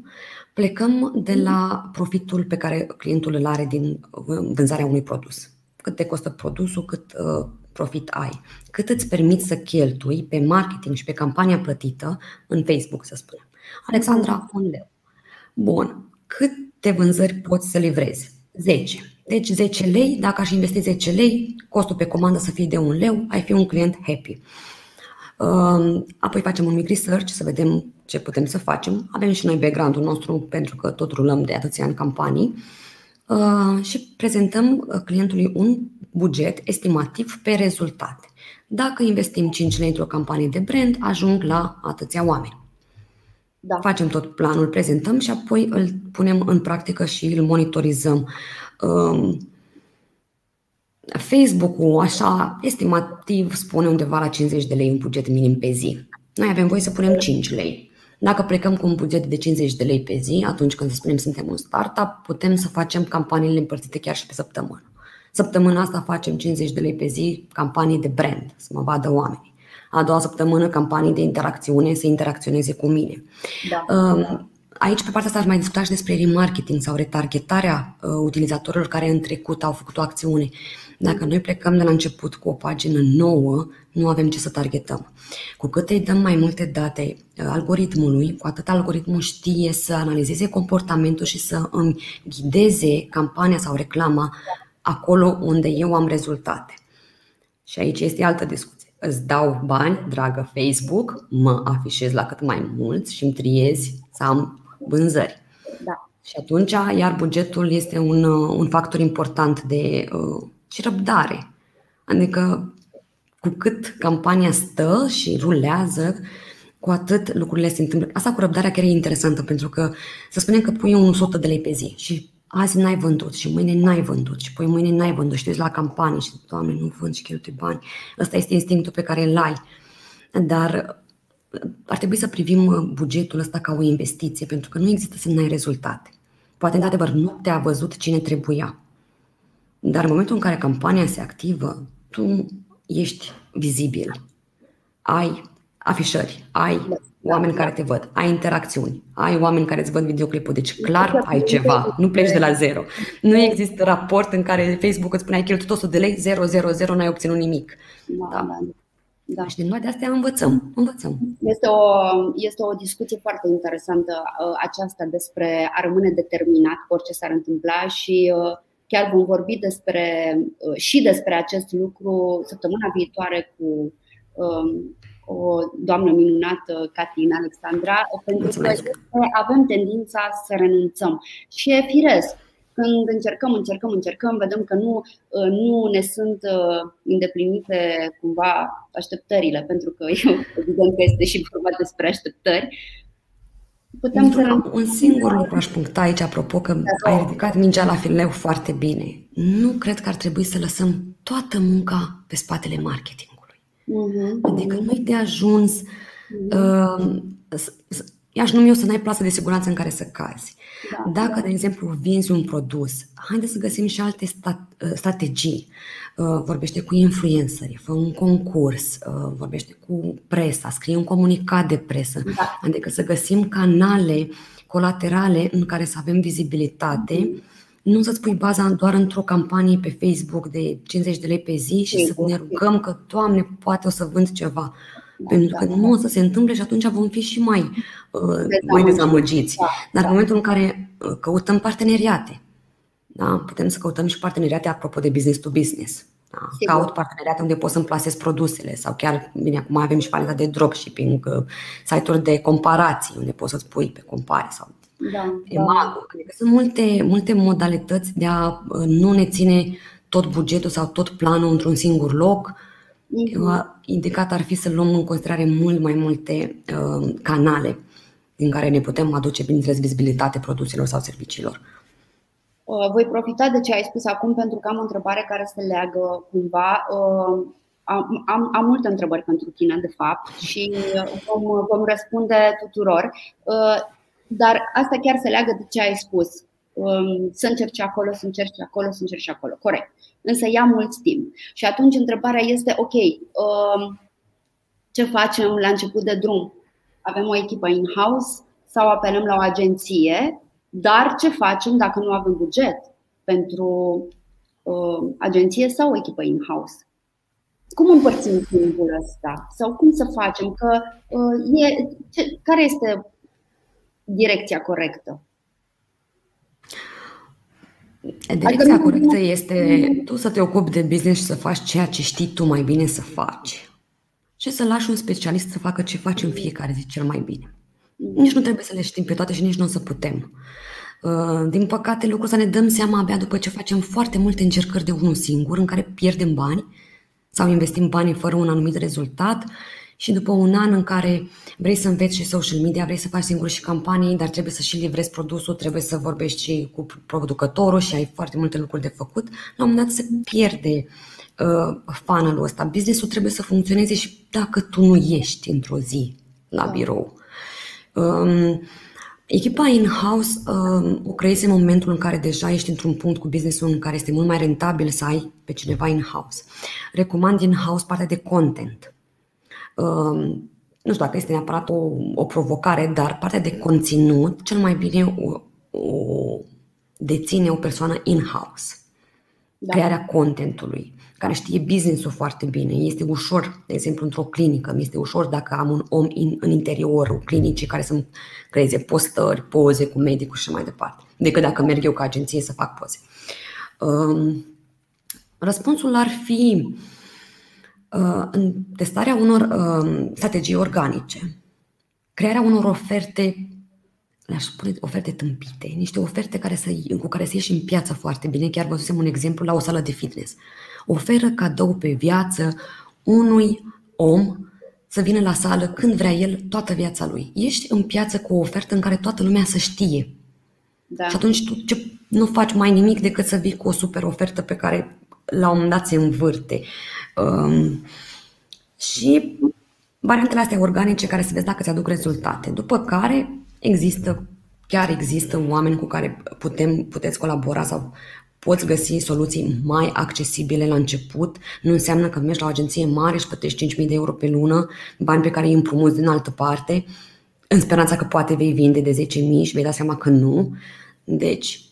plecăm de la profitul pe care clientul îl are din vânzarea unui produs. Cât te costă produsul, cât uh, profit ai, cât îți permiți să cheltui pe marketing și pe campania plătită în Facebook, să spunem. Alexandra, un leu. Bun. Câte vânzări poți să livrezi? 10. Deci 10 lei, dacă aș investi 10 lei, costul pe comandă să fie de 1 leu, ai fi un client happy. Um, apoi facem un mic research să vedem ce putem să facem. Avem și noi background-ul nostru pentru că tot rulăm de atâția ani campanii uh, și prezentăm uh, clientului un buget estimativ pe rezultate. Dacă investim 5 lei într-o campanie de brand, ajung la atâția oameni. Da. Facem tot planul, prezentăm și apoi îl punem în practică și îl monitorizăm. Um, Facebook-ul, așa, estimativ, spune undeva la 50 de lei un buget minim pe zi. Noi avem voie să punem 5 lei. Dacă plecăm cu un buget de 50 de lei pe zi, atunci când să spunem suntem un startup, putem să facem campaniile împărțite chiar și pe săptămână. Săptămâna asta facem 50 de lei pe zi campanii de brand, să mă vadă oamenii. A doua săptămână campanii de interacțiune, să interacționeze cu mine. Da. Um, aici, pe partea asta, aș mai discuta și despre remarketing sau retargetarea uh, utilizatorilor care în trecut au făcut o acțiune. Dacă noi plecăm de la început cu o pagină nouă, nu avem ce să targetăm. Cu cât îi dăm mai multe date uh, algoritmului, cu atât algoritmul știe să analizeze comportamentul și să îmi ghideze campania sau reclama acolo unde eu am rezultate. Și aici este altă discuție. Îți dau bani, dragă Facebook, mă afișez la cât mai mulți și îmi triezi să am vânzări. Da. Și atunci, iar bugetul este un, un factor important de uh, și răbdare. Adică, cu cât campania stă și rulează, cu atât lucrurile se întâmplă. Asta cu răbdarea chiar e interesantă, pentru că să spunem că pui un 100 de lei pe zi și azi n-ai vândut și mâine n-ai vândut și poi mâine n-ai vândut și te la campanii și doamne, nu vând și cheltui bani. Ăsta este instinctul pe care îl ai. Dar ar trebui să privim bugetul ăsta ca o investiție, pentru că nu există să n-ai rezultate. Poate, într-adevăr, nu te-a văzut cine trebuia. Dar în momentul în care campania se activă, tu ești vizibil. Ai afișări, ai oameni care te văd, ai interacțiuni, ai oameni care îți văd videoclipul, deci clar ai ceva, nu pleci de la zero. Nu există raport în care Facebook îți spune ai cheltuit 100 de lei, 0, 0, 0, n-ai obținut nimic. Da. Da. da. Da. Și din noi de astea învățăm. învățăm. Este, o, este o discuție foarte interesantă uh, aceasta despre a rămâne determinat cu orice s-ar întâmpla și uh, chiar vom vorbi despre, uh, și despre acest lucru săptămâna viitoare cu um, o doamnă minunată, Catina Alexandra, pentru că avem tendința să renunțăm. Și e firesc. Când încercăm, încercăm, încercăm, vedem că nu, nu ne sunt uh, îndeplinite cumva așteptările, pentru că eu evident că este și vorba despre așteptări. Putem să un singur lucru aș puncta aici, apropo că da, ai ridicat mingea la fileu foarte bine. Nu cred că ar trebui să lăsăm toată munca pe spatele marketing. Uh-huh. Adică nu-i de ajuns uh-huh. uh, i-aș numi eu să n-ai plasă de siguranță în care să cazi. Da, Dacă, da. de exemplu, vinzi un produs, haideți să găsim și alte stat, uh, strategii. Uh, vorbește cu influencerii, fă un concurs, uh, vorbește cu presa, scrie un comunicat de presă. Da. Adică să găsim canale colaterale în care să avem vizibilitate. Uh-huh nu să-ți pui baza doar într-o campanie pe Facebook de 50 de lei pe zi și să ne rugăm că, Doamne, poate o să vând ceva. Da, Pentru că da, nu o să se întâmple și atunci vom fi și mai, uh, mai dezamăgiți. Da, Dar în momentul în care uh, căutăm parteneriate, da? putem să căutăm și parteneriate apropo de business to business. Da? Caut parteneriate unde pot să-mi plasez produsele sau chiar, bine, acum avem și partea de dropshipping, uh, site-uri de comparații unde poți să-ți pui pe compare sau da, da. Adică sunt multe, multe modalități de a uh, nu ne ține tot bugetul sau tot planul într-un singur loc. Mm-hmm. Indicat ar fi să luăm în considerare mult mai multe uh, canale din care ne putem aduce, bineînțeles, vizibilitate produselor sau serviciilor. Uh, voi profita de ce ai spus acum pentru că am o întrebare care se leagă cumva. Uh, am, am, am multe întrebări pentru tine, de fapt, și vom, vom răspunde tuturor. Dar asta chiar se leagă de ce ai spus. Um, să încerci acolo, să încerci acolo, să încerci acolo. Corect. Însă ia mult timp. Și atunci întrebarea este: ok, um, ce facem la început de drum? avem o echipă in-house sau apelăm la o agenție, dar ce facem dacă nu avem buget pentru uh, agenție sau o echipă in-house? Cum împărțim timpul ăsta? Sau cum să facem? Că, uh, e, ce, care este direcția corectă? Direcția adică corectă este tu să te ocupi de business și să faci ceea ce știi tu mai bine să faci și să lași un specialist să facă ce faci în fiecare zi cel mai bine. Nici nu trebuie să le știm pe toate și nici nu o să putem. Uh, din păcate, lucrul să ne dăm seama abia după ce facem foarte multe încercări de unul singur, în care pierdem bani sau investim bani fără un anumit rezultat și după un an în care vrei să înveți și social media, vrei să faci singur și campanii, dar trebuie să și livrezi produsul, trebuie să vorbești și cu producătorul și ai foarte multe lucruri de făcut, la un moment dat se pierde uh, funnel ăsta. Businessul trebuie să funcționeze și dacă tu nu ești într-o zi la da. birou. Um, Echipa in-house uh, o creezi în momentul în care deja ești într-un punct cu businessul în care este mult mai rentabil să ai pe cineva in-house. Recomand in-house partea de content. Uh, nu știu dacă este neapărat o, o provocare, dar partea de conținut cel mai bine o, o deține o persoană in-house. Da. Crearea contentului care știe business-ul foarte bine. Este ușor, de exemplu, într-o clinică, mi este ușor dacă am un om in, în interiorul clinicii care să-mi creeze postări, poze cu medicul și mai departe, decât dacă merg eu ca agenție să fac poze. Um, răspunsul ar fi uh, în testarea unor uh, strategii organice, crearea unor oferte le-aș spune oferte tâmpite, niște oferte care să, cu care să ieși în piață foarte bine. Chiar văzusem un exemplu la o sală de fitness oferă cadou pe viață unui om să vină la sală când vrea el toată viața lui. Ești în piață cu o ofertă în care toată lumea să știe. Da. Și atunci tu ce, nu faci mai nimic decât să vii cu o super ofertă pe care la un moment dat se învârte. Um, și variantele astea organice care să vezi dacă îți aduc rezultate. După care există, chiar există oameni cu care putem, puteți colabora sau poți găsi soluții mai accesibile la început. Nu înseamnă că mergi la o agenție mare și plătești 5.000 de euro pe lună, bani pe care îi împrumuți din altă parte, în speranța că poate vei vinde de 10.000 și vei da seama că nu. Deci,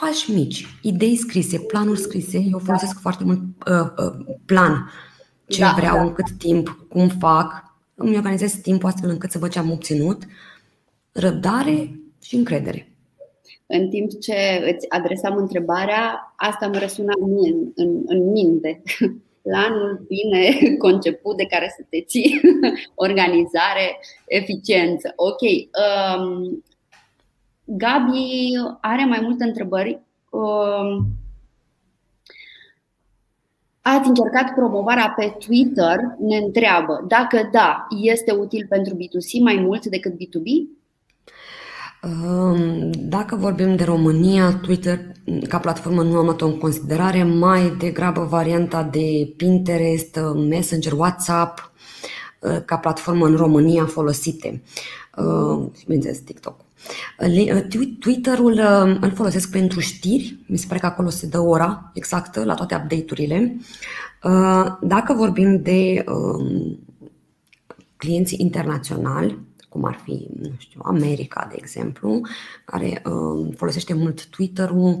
pași mici, idei scrise, planuri scrise. Eu folosesc da. foarte mult uh, uh, plan. Ce da, vreau, da. în cât timp, cum fac. Îmi organizez timpul astfel încât să văd ce am obținut. Răbdare și încredere în timp ce îți adresam întrebarea, asta mă răsuna mie în, în, în minte. Planul bine conceput de care să te ții, organizare, eficiență. Ok. Um, Gabi are mai multe întrebări. Um, Ați încercat promovarea pe Twitter? Ne întreabă. Dacă da, este util pentru B2C mai mult decât B2B? Dacă vorbim de România, Twitter ca platformă nu am luat-o în considerare, mai degrabă varianta de Pinterest, Messenger, WhatsApp uh, ca platformă în România folosite. Uh, bineînțeles, TikTok. Uh, Twitter-ul îl folosesc pentru știri, mi se pare că acolo se dă ora exactă la toate update-urile. Dacă vorbim de um, clienții internaționali, cum ar fi, nu știu, America, de exemplu, care uh, folosește mult Twitter-ul.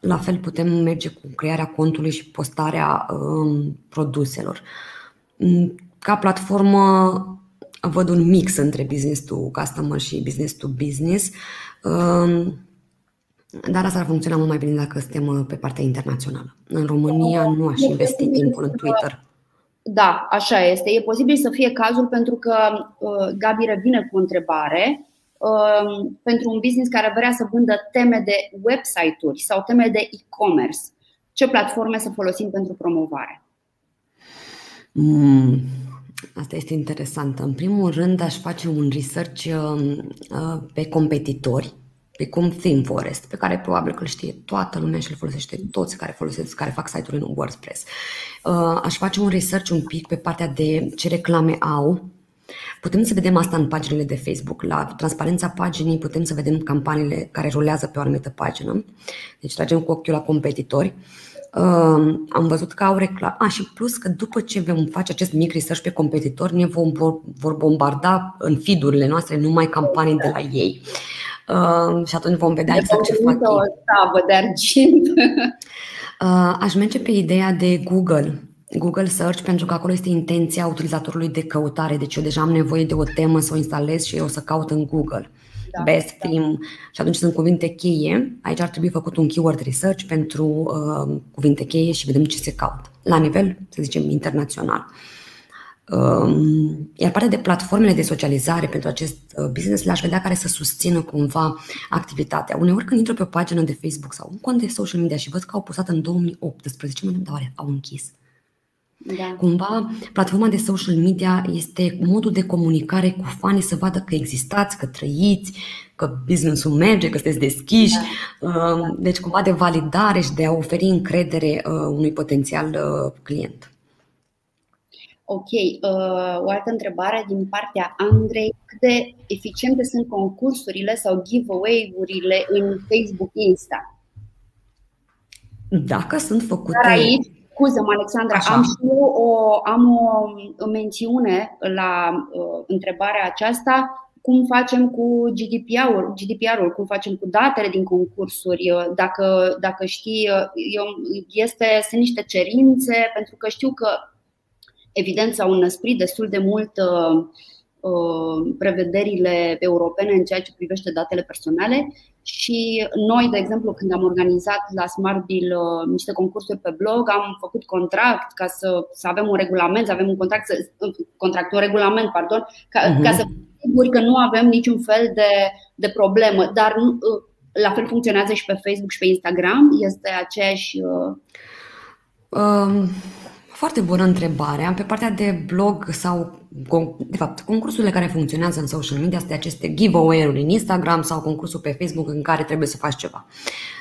La fel putem merge cu crearea contului și postarea uh, produselor. Mm, ca platformă văd un mix între business to customer și business to business. Uh, dar asta ar funcționa mult mai bine dacă suntem uh, pe partea internațională. În România nu aș investi timpul în Twitter. Da, așa este. E posibil să fie cazul pentru că uh, Gabi revine cu o întrebare uh, pentru un business care vrea să vândă teme de website-uri sau teme de e-commerce. Ce platforme să folosim pentru promovare? Mm, asta este interesant. În primul rând, aș face un research uh, uh pe competitori precum ThemeForest, pe care probabil că îl știe toată lumea și îl folosește toți care folosesc, care fac site-uri în WordPress. Uh, aș face un research un pic pe partea de ce reclame au, Putem să vedem asta în paginile de Facebook. La transparența paginii putem să vedem campaniile care rulează pe o anumită pagină. Deci tragem cu ochiul la competitori. Uh, am văzut că au reclamă. Ah, și plus că după ce vom face acest mic research pe competitori, ne vom, vor bombarda în feed-urile noastre numai campanii de la ei. Uh, și atunci vom vedea exact ce fac o tabă de argint. uh, aș merge pe ideea de Google. Google Search pentru că acolo este intenția utilizatorului de căutare. Deci eu deja am nevoie de o temă să o instalez și eu o să caut în Google. Da, Best da. film și atunci sunt cuvinte cheie. Aici ar trebui făcut un keyword research pentru uh, cuvinte cheie și vedem ce se caută la nivel, să zicem, internațional. Um, iar partea de platformele de socializare pentru acest uh, business le-aș vedea care să susțină cumva activitatea. Uneori când intru pe o pagină de Facebook sau un cont de social media și văd că au postat în 2018, mă gândesc, au închis. Da. Cumva, platforma de social media este modul de comunicare cu fanii să vadă că existați, că trăiți, că businessul merge, că sunteți deschiși. Da. Uh, deci, cumva de validare și de a oferi încredere uh, unui potențial uh, client. Ok, o altă întrebare din partea Andrei. Cât de eficiente sunt concursurile sau giveaway-urile în Facebook Insta? Dacă sunt făcute. Dar aici Scuză-mă, Alexandra, Așa. am și eu o, am o mențiune la uh, întrebarea aceasta. Cum facem cu GDPR-ul, GDPR-ul, cum facem cu datele din concursuri, uh, dacă, dacă știi, uh, eu, este, sunt niște cerințe, pentru că știu că evident s-au înăsprit destul de mult uh, Uh, prevederile europene în ceea ce privește datele personale. Și noi, de exemplu, când am organizat la SmartBill uh, niște concursuri pe blog, am făcut contract ca să, să avem un regulament, să avem un contract, să, contract, un regulament, pardon, ca, uh-huh. ca să sigur că nu avem niciun fel de, de problemă, dar uh, la fel funcționează și pe Facebook și pe Instagram, este aceeași um foarte bună întrebare. Pe partea de blog sau, de fapt, concursurile care funcționează în social media sunt aceste giveaway-uri în Instagram sau concursul pe Facebook în care trebuie să faci ceva.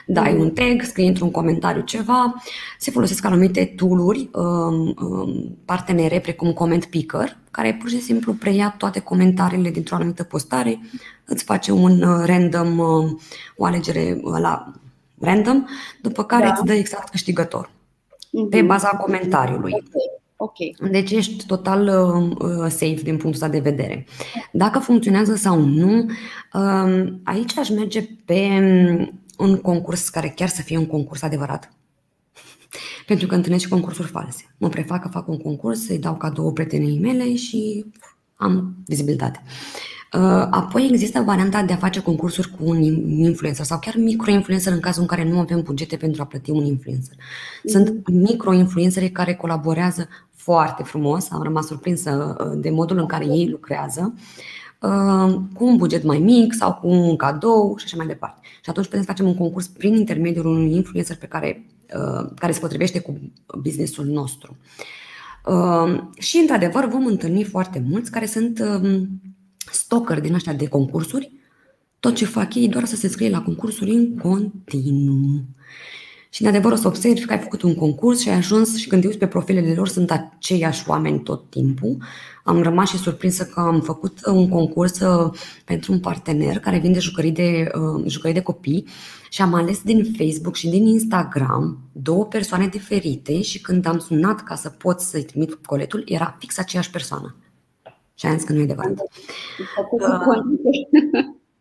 Dai un tag, scrii într-un comentariu ceva, se folosesc anumite tool-uri um, um, partenere precum Comment Picker, care pur și simplu preia toate comentariile dintr-o anumită postare, îți face un uh, random, uh, o alegere uh, la random, după care da. îți dă exact câștigător pe mhm. baza comentariului. Okay. Deci ești total uh, safe din punctul ăsta de vedere. Dacă funcționează sau nu, uh, aici aș merge pe um, un concurs care chiar să fie un concurs adevărat. Pentru că întâlnesc și concursuri false. Mă prefac că fac un concurs, să-i dau cadou prietenii mele și am vizibilitate. Uh, apoi există varianta de a face concursuri cu un influencer sau chiar micro-influencer în cazul în care nu avem bugete pentru a plăti un influencer. Sunt mhm. micro-influenceri care colaborează foarte frumos, am rămas surprinsă uh, de modul în care ei lucrează, uh, cu un buget mai mic sau cu un cadou și așa mai departe. Și atunci putem să facem un concurs prin intermediul unui influencer pe care, care se potrivește cu businessul nostru. Și, într-adevăr, vom întâlni foarte mulți care sunt stalker din ăștia de concursuri, tot ce fac ei doar să se scrie la concursuri în continuu. Și de adevăr o să observi că ai făcut un concurs și ai ajuns și când te uiți pe profilele lor sunt aceiași oameni tot timpul. Am rămas și surprinsă că am făcut un concurs uh, pentru un partener care vinde jucării de, uh, jucării de copii și am ales din Facebook și din Instagram două persoane diferite și când am sunat ca să pot să-i trimit coletul, era fix aceeași persoană. Și am zis că nu e adevărat.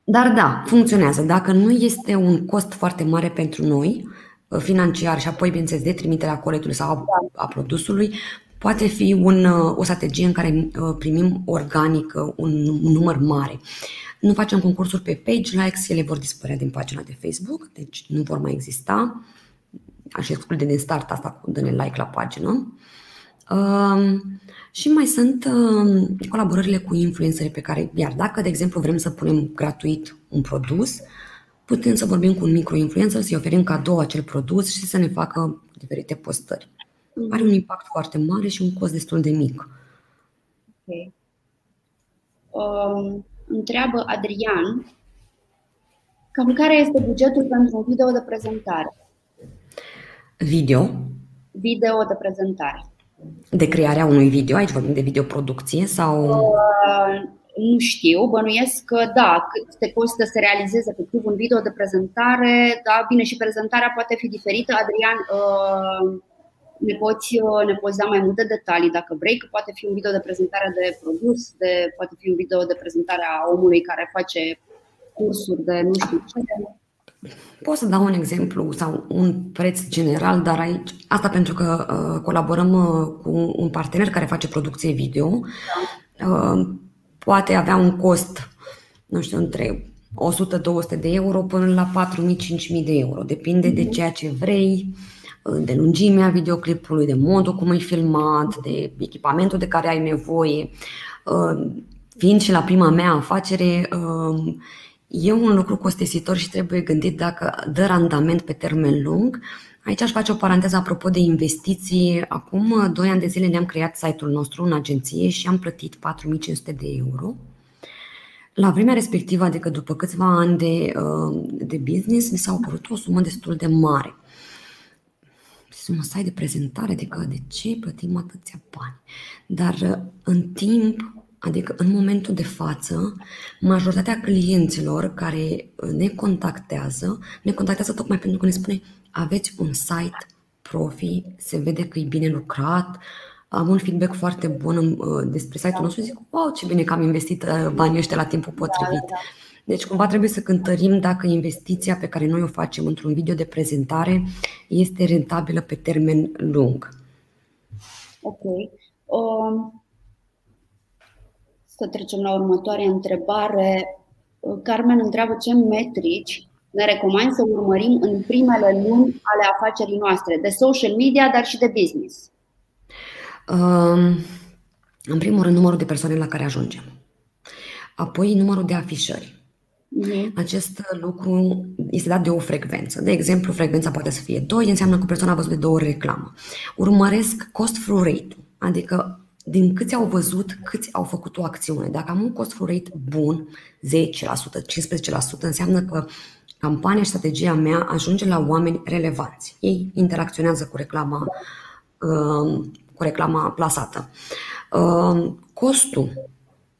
Dar da, funcționează. Dacă nu este un cost foarte mare pentru noi, uh, financiar și apoi, bineînțeles, de trimiterea coletului sau a produsului, poate fi un, uh, o strategie în care uh, primim organic un număr mare. Nu facem concursuri pe page likes, ele vor dispărea din pagina de Facebook, deci nu vor mai exista. Aș exclude din start asta cu dă like la pagină. Și mai sunt colaborările cu influenceri pe care, iar dacă, de exemplu, vrem să punem gratuit un produs, putem să vorbim cu un micro-influencer, să-i oferim cadou acel produs și să ne facă diferite postări. Are un impact foarte mare și un cost destul de mic. Okay. Um, întreabă Adrian, cam care este bugetul pentru un video de prezentare? Video? Video de prezentare. De crearea unui video? Aici vorbim de videoproducție sau... Uh, nu știu, bănuiesc că da, cât te costă să realizezi efectiv un video de prezentare, da, bine și prezentarea poate fi diferită. Adrian, uh, ne poți, uh, ne poți da mai multe detalii dacă vrei, că poate fi un video de prezentare de produs, de, poate fi un video de prezentare a omului care face cursuri de nu știu ce. Pot să dau un exemplu sau un preț general, dar aici, asta pentru că uh, colaborăm uh, cu un partener care face producție video. Da. Uh, poate avea un cost, nu știu, între 100-200 de euro până la 4.000-5.000 de euro. Depinde de mhm. ceea ce vrei, de lungimea videoclipului, de modul cum e filmat, de echipamentul de care ai nevoie. Uh, fiind și la prima mea afacere, uh, e un lucru costisitor și trebuie gândit dacă dă randament pe termen lung. Aici aș face o paranteză apropo de investiții. Acum 2 ani de zile ne-am creat site-ul nostru în agenție și am plătit 4500 de euro. La vremea respectivă, adică după câțiva ani de, uh, de business, mi s-a părut o sumă destul de mare. Un site de prezentare, adică de ce plătim atâția bani? Dar uh, în timp Adică în momentul de față, majoritatea clienților care ne contactează, ne contactează tocmai pentru că ne spune aveți un site profi, se vede că e bine lucrat, am un feedback foarte bun uh, despre site-ul nostru și zic, wow, ce bine că am investit uh, banii ăștia la timpul da, potrivit. Da, da. Deci cumva trebuie să cântărim dacă investiția pe care noi o facem într-un video de prezentare este rentabilă pe termen lung. Ok. Um, să trecem la următoarea întrebare. Carmen întreabă ce metrici ne recomand să urmărim în primele luni ale afacerii noastre, de social media, dar și de business? Um, în primul rând, numărul de persoane la care ajungem. Apoi, numărul de afișări. Uh-huh. Acest lucru este dat de o frecvență. De exemplu, frecvența poate să fie 2, înseamnă că persoana a văzut de două ori reclamă. Urmăresc cost-through rate adică din câți au văzut, câți au făcut o acțiune. Dacă am un cost rate bun, 10%, 15%, înseamnă că campania și strategia mea ajunge la oameni relevanți. Ei interacționează cu reclama, um, cu reclama plasată. Um, costul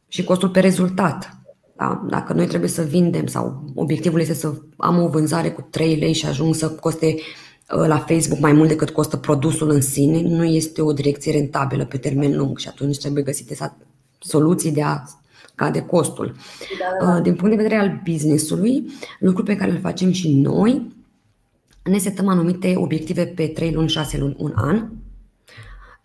și costul pe rezultat. Da? Dacă noi trebuie să vindem sau obiectivul este să am o vânzare cu 3 lei și ajung să coste Uh, la Facebook mai mult decât costă produsul în sine, nu este o direcție rentabilă pe termen lung și atunci trebuie găsite soluții de a cade costul. Da, da, da. Uh, din punct de vedere al businessului, lucru pe care îl facem și noi, ne setăm anumite obiective pe 3 luni, 6 luni, un an.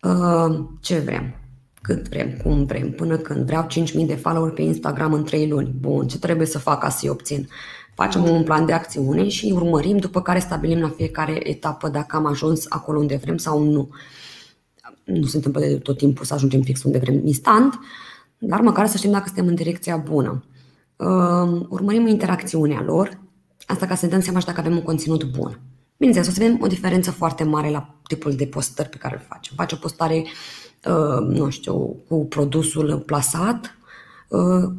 Uh, ce vrem? Cât vrem? Cum vrem? Până când? Vreau 5.000 de follower pe Instagram în 3 luni. Bun, ce trebuie să fac ca să-i obțin? Facem un plan de acțiune și urmărim, după care stabilim la fiecare etapă dacă am ajuns acolo unde vrem sau nu. Nu se întâmplă de tot timpul să ajungem fix unde vrem instant, dar măcar să știm dacă suntem în direcția bună. Urmărim interacțiunea lor, asta ca să ne dăm seama și dacă avem un conținut bun. Bineînțeles, o să vedem o diferență foarte mare la tipul de postări pe care îl facem. Faci o postare, nu știu, cu produsul plasat, Uh,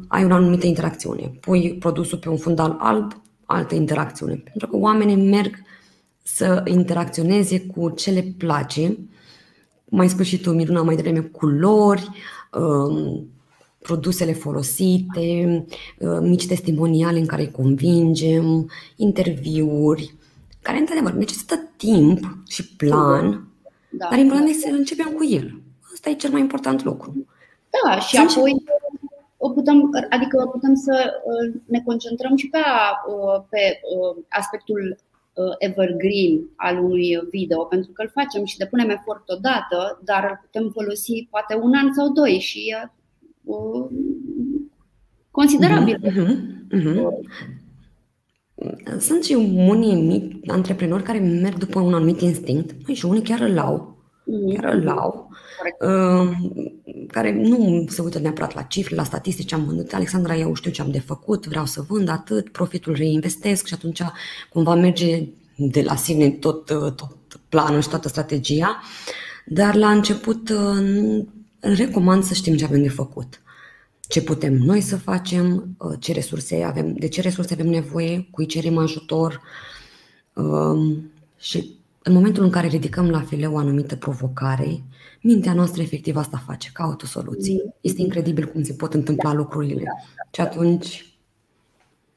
ai o anumită interacțiune. Pui produsul pe un fundal alb, altă interacțiune. Pentru că oamenii merg să interacționeze cu ce le place. Mai spus și tu, Miruna, mai devreme, culori, um, produsele folosite, uh, mici testimoniale în care îi convingem, interviuri, care, într-adevăr, necesită timp și plan, da. dar important este să începem cu el. Asta e cel mai important lucru. Da, și Sunt apoi putem, adică putem să uh, ne concentrăm și pe, uh, pe uh, aspectul evergreen al unui video, pentru că îl facem și depunem efort odată, dar îl putem folosi poate un an sau doi și e considerabil. Uh-huh, uh-huh. Sunt și unii mici antreprenori care merg după un anumit instinct și unii chiar îl au chiar îl au, uh, care nu se uită neapărat la cifre, la statistici, am vândut, Alexandra, eu știu ce am de făcut, vreau să vând atât, profitul reinvestesc și atunci cumva merge de la sine tot, uh, tot planul și toată strategia, dar la început uh, recomand să știm ce avem de făcut. Ce putem noi să facem, ce resurse avem, de ce resurse avem nevoie, cui cerem ajutor. Și în momentul în care ridicăm la fileu o anumită provocare, mintea noastră efectiv asta face, caută soluții. Mm-hmm. Este incredibil cum se pot întâmpla da. lucrurile. Și atunci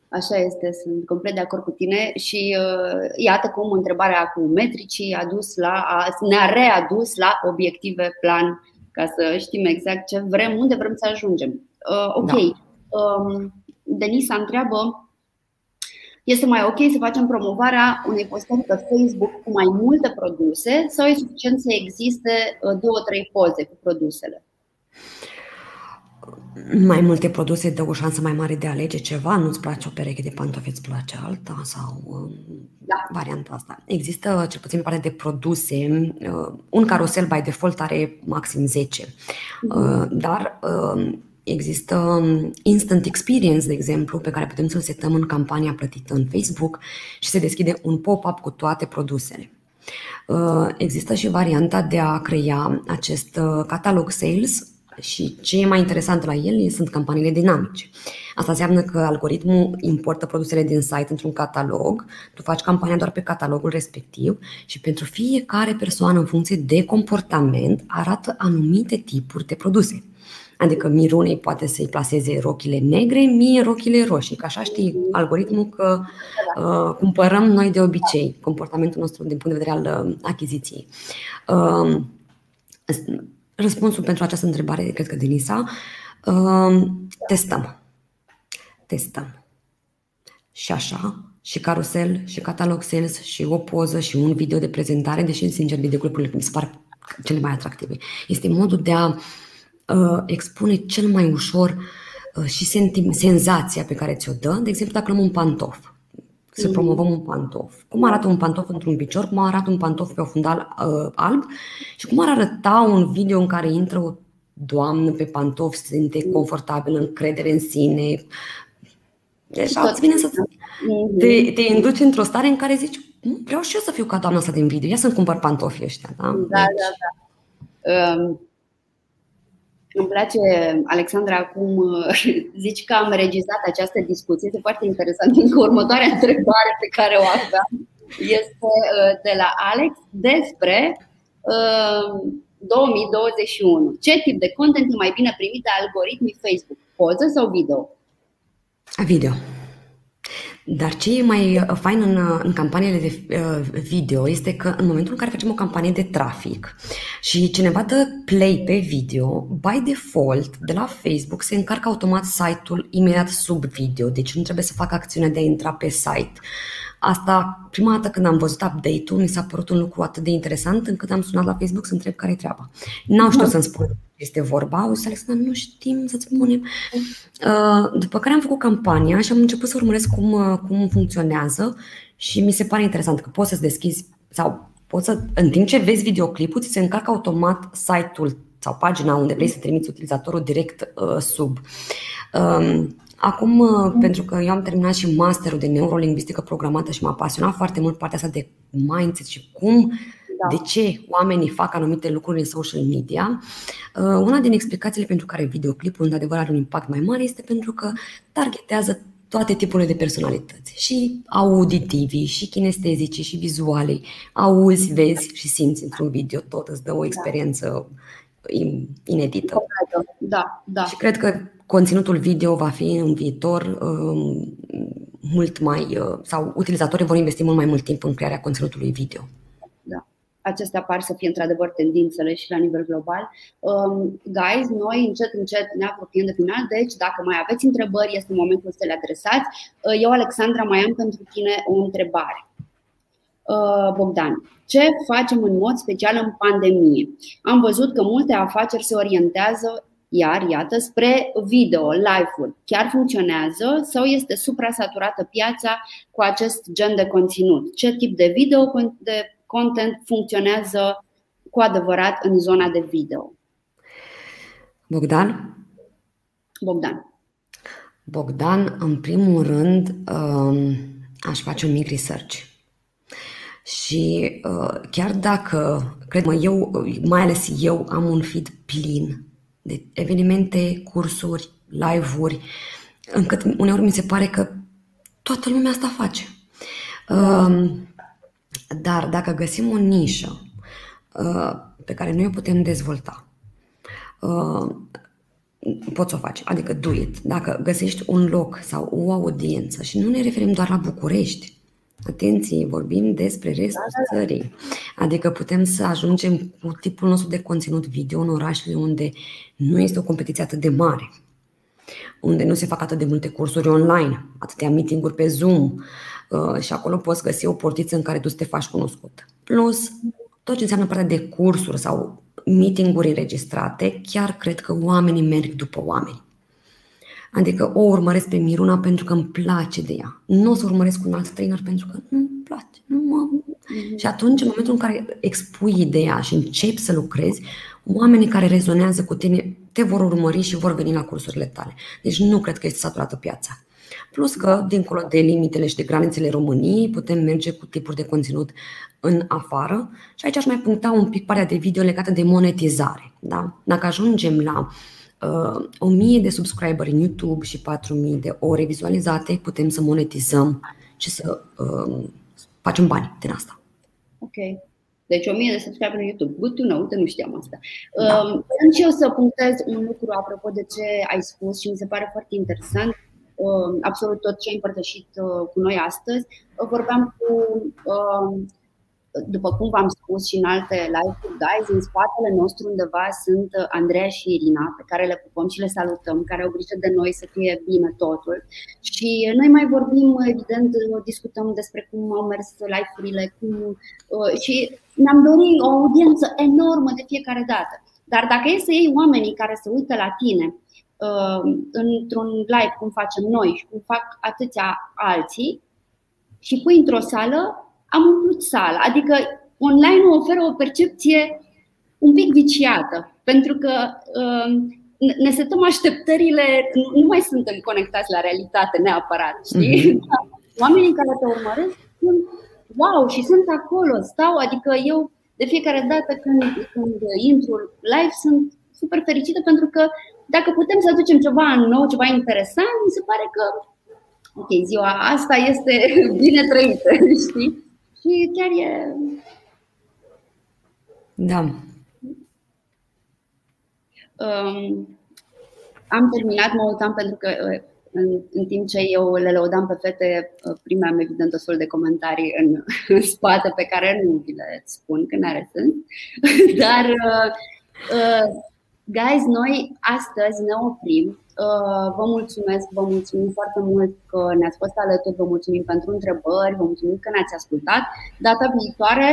Așa este, sunt complet de acord cu tine și uh, iată cum întrebarea cu metricii a dus la, a, ne-a readus la obiective plan ca să știm exact ce vrem, unde vrem să ajungem. Uh, ok. Da. Um, Denisa întreabă este mai ok să facem promovarea unei postări pe Facebook cu mai multe produse sau e suficient să existe uh, două, trei poze cu produsele? mai multe produse dă o șansă mai mare de a alege ceva, nu-ți place o pereche de pantofi, îți place alta sau um, da. varianta asta. Există cel puțin parte de produse, uh, un carusel by default are maxim 10, mm-hmm. dar um, Există um, Instant Experience, de exemplu, pe care putem să-l setăm în campania plătită în Facebook și se deschide un pop-up cu toate produsele. Uh, există și varianta de a crea acest catalog sales și ce e mai interesant la el sunt campaniile dinamice. Asta înseamnă că algoritmul importă produsele din site într-un catalog, tu faci campania doar pe catalogul respectiv și pentru fiecare persoană în funcție de comportament arată anumite tipuri de produse. Adică Mirunei poate să-i placeze rochile negre, mie rochile roșii, că așa știi algoritmul că uh, cumpărăm noi de obicei, comportamentul nostru din punct de vedere al uh, achiziției. Uh, Răspunsul pentru această întrebare, cred că Denisa, uh, testăm. Testăm. Și așa, și carusel, și catalog sales, și o poză, și un video de prezentare, deși, sincer, videoclipurile mi se par cele mai atractive. Este modul de a uh, expune cel mai ușor uh, și sentim, senzația pe care ți-o dă. De exemplu, dacă luăm un pantof să mm. promovăm un pantof. Cum arată un pantof într-un picior, cum arată un pantof pe o fundal uh, alb și cum ar arăta un video în care intră o doamnă pe pantof, se simte mm. confortabil, încredere în sine. Deci îți vine să mm-hmm. te, te induci într-o stare în care zici, vreau și eu să fiu ca doamna asta din video, ia să-mi cumpăr pantofii ăștia. Da, da, deci... da. da. Um îmi place, Alexandra, acum uh, zici că am regizat această discuție. Este foarte interesant, că următoarea întrebare pe care o aveam este uh, de la Alex despre 2021. Uh, Ce tip de content e mai bine primit de algoritmii Facebook? Poză sau video? Video. Dar ce e mai uh, fain în, uh, în campaniile de uh, video este că în momentul în care facem o campanie de trafic și cineva dă play pe video, by default, de la Facebook se încarcă automat site-ul imediat sub video, deci nu trebuie să facă acțiunea de a intra pe site. Asta, prima dată când am văzut update-ul, mi s-a părut un lucru atât de interesant încât am sunat la Facebook să întreb care e treaba. N-au știut să-mi spun este vorba. Au zis, Alexandra, nu știm să-ți spunem. Uh, după care am făcut campania și am început să urmăresc cum, uh, cum funcționează și mi se pare interesant că poți să-ți deschizi sau poți să, în timp ce vezi videoclipul, ți se încarcă automat site-ul sau pagina unde vrei să trimiți utilizatorul direct uh, sub. Uh, Acum, uh, pentru că eu am terminat și masterul de neurolingvistică programată și m-a pasionat foarte mult partea asta de mindset și cum, da. de ce oamenii fac anumite lucruri în social media, uh, una din explicațiile pentru care videoclipul într-adevăr are un impact mai mare este pentru că targetează toate tipurile de personalități, și auditivii, și kinestezici, și vizuale. Auzi, vezi și simți într-un video tot, îți dă o da. experiență inedită. Da, da. Și cred că conținutul video va fi în viitor um, mult mai, uh, sau utilizatorii vor investi mult mai mult timp în crearea conținutului video. Da. Acestea par să fie într-adevăr tendințele și la nivel global. Um, guys, noi încet, încet ne apropiem de final, deci dacă mai aveți întrebări, este momentul să le adresați. Uh, eu, Alexandra, mai am pentru tine o întrebare. Uh, Bogdan, ce facem în mod special în pandemie? Am văzut că multe afaceri se orientează iar, iată, spre video, live-uri. Chiar funcționează sau este suprasaturată piața cu acest gen de conținut? Ce tip de video, de content funcționează cu adevărat în zona de video? Bogdan? Bogdan. Bogdan, în primul rând, um, aș face un mic research. Și uh, chiar dacă, cred mă, eu, mai ales eu, am un feed plin de evenimente, cursuri, live-uri, încât uneori mi se pare că toată lumea asta face. Um, Dar dacă găsim o nișă uh, pe care noi o putem dezvolta, uh, poți să o faci, adică do it. Dacă găsești un loc sau o audiență și nu ne referim doar la București, Atenție, vorbim despre restul da, da, da. țării. Adică putem să ajungem cu tipul nostru de conținut video în orașele unde nu este o competiție atât de mare, unde nu se fac atât de multe cursuri online, atâtea meeting-uri pe Zoom uh, și acolo poți găsi o portiță în care tu să te faci cunoscut. Plus, tot ce înseamnă partea de cursuri sau meeting-uri înregistrate, chiar cred că oamenii merg după oameni. Adică o urmăresc pe Miruna pentru că îmi place de ea. Nu o să urmăresc un alt trainer pentru că nu-mi place. Nu mă... Mm-hmm. Și atunci, în momentul în care expui ideea și începi să lucrezi, oamenii care rezonează cu tine te vor urmări și vor veni la cursurile tale. Deci nu cred că este saturată piața. Plus că, dincolo de limitele și de granițele României, putem merge cu tipuri de conținut în afară. Și aici aș mai puncta un pic partea de video legată de monetizare. Da? Dacă ajungem la uh, 1000 de subscriberi în YouTube și 4000 de ore vizualizate, putem să monetizăm și să uh, facem bani din asta. Ok. Deci 1000 de subscriberi în YouTube. Good to know, uite, nu știam asta. Da. Um, și eu să punctez un lucru apropo de ce ai spus și mi se pare foarte interesant. Um, absolut tot ce ai împărtășit uh, cu noi astăzi. Vorbeam cu um, după cum v-am spus și în alte live-uri, guys, în spatele nostru undeva sunt Andreea și Irina, pe care le pupăm și le salutăm, care au grijă de noi să fie bine totul. Și noi mai vorbim, evident, discutăm despre cum au mers live-urile cum, uh, și ne-am dorit o audiență enormă de fiecare dată. Dar dacă e să iei oamenii care se uită la tine uh, într-un live cum facem noi și cum fac atâția alții și pui într-o sală, am umplut sala. Adică online oferă o percepție un pic viciată, pentru că uh, ne setăm așteptările, nu mai suntem conectați la realitate neapărat, știi? Mm-hmm. Oamenii care te urmăresc sunt wow și sunt acolo, stau, adică eu de fiecare dată când, când intru live sunt super fericită pentru că dacă putem să aducem ceva nou, ceva interesant, mi se pare că ok, ziua asta este bine trăită, știi? Și chiar e. Da. Um, am terminat, mă uitam pentru că uh, în, în timp ce eu le lăudam pe fete, uh, primeam evident o sol de comentarii în, în spate pe care nu vi le spun că n-are sens. Dar, uh, uh, guys, noi astăzi ne oprim Uh, vă mulțumesc, vă mulțumim foarte mult că ne-ați fost alături, vă mulțumim pentru întrebări, vă mulțumim că ne-ați ascultat. Data viitoare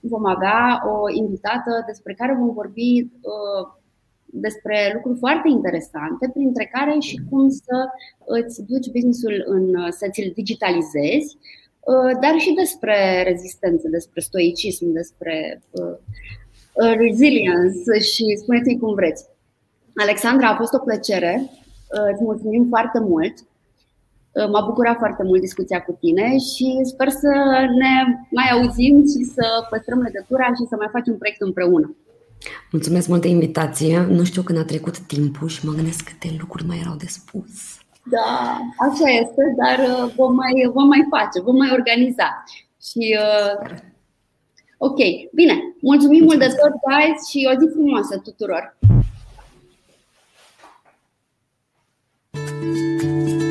vom avea o invitată despre care vom vorbi uh, despre lucruri foarte interesante, printre care și cum să îți duci businessul în, să ți-l digitalizezi, uh, dar și despre rezistență, despre stoicism, despre resilience și spuneți-mi cum vreți. Alexandra, a fost o plăcere. Uh, îți mulțumim foarte mult. Uh, m-a bucurat foarte mult discuția cu tine și sper să ne mai auzim și să păstrăm legătura și să mai facem un proiect împreună. Mulțumesc mult de invitație. Nu știu când a trecut timpul și mă gândesc câte lucruri mai erau de spus. Da, așa este, dar uh, vom mai, vom mai face, vom mai organiza. Și uh, ok, bine. Mulțumim Mulțumesc. mult de tot, guys, și o zi frumoasă tuturor. you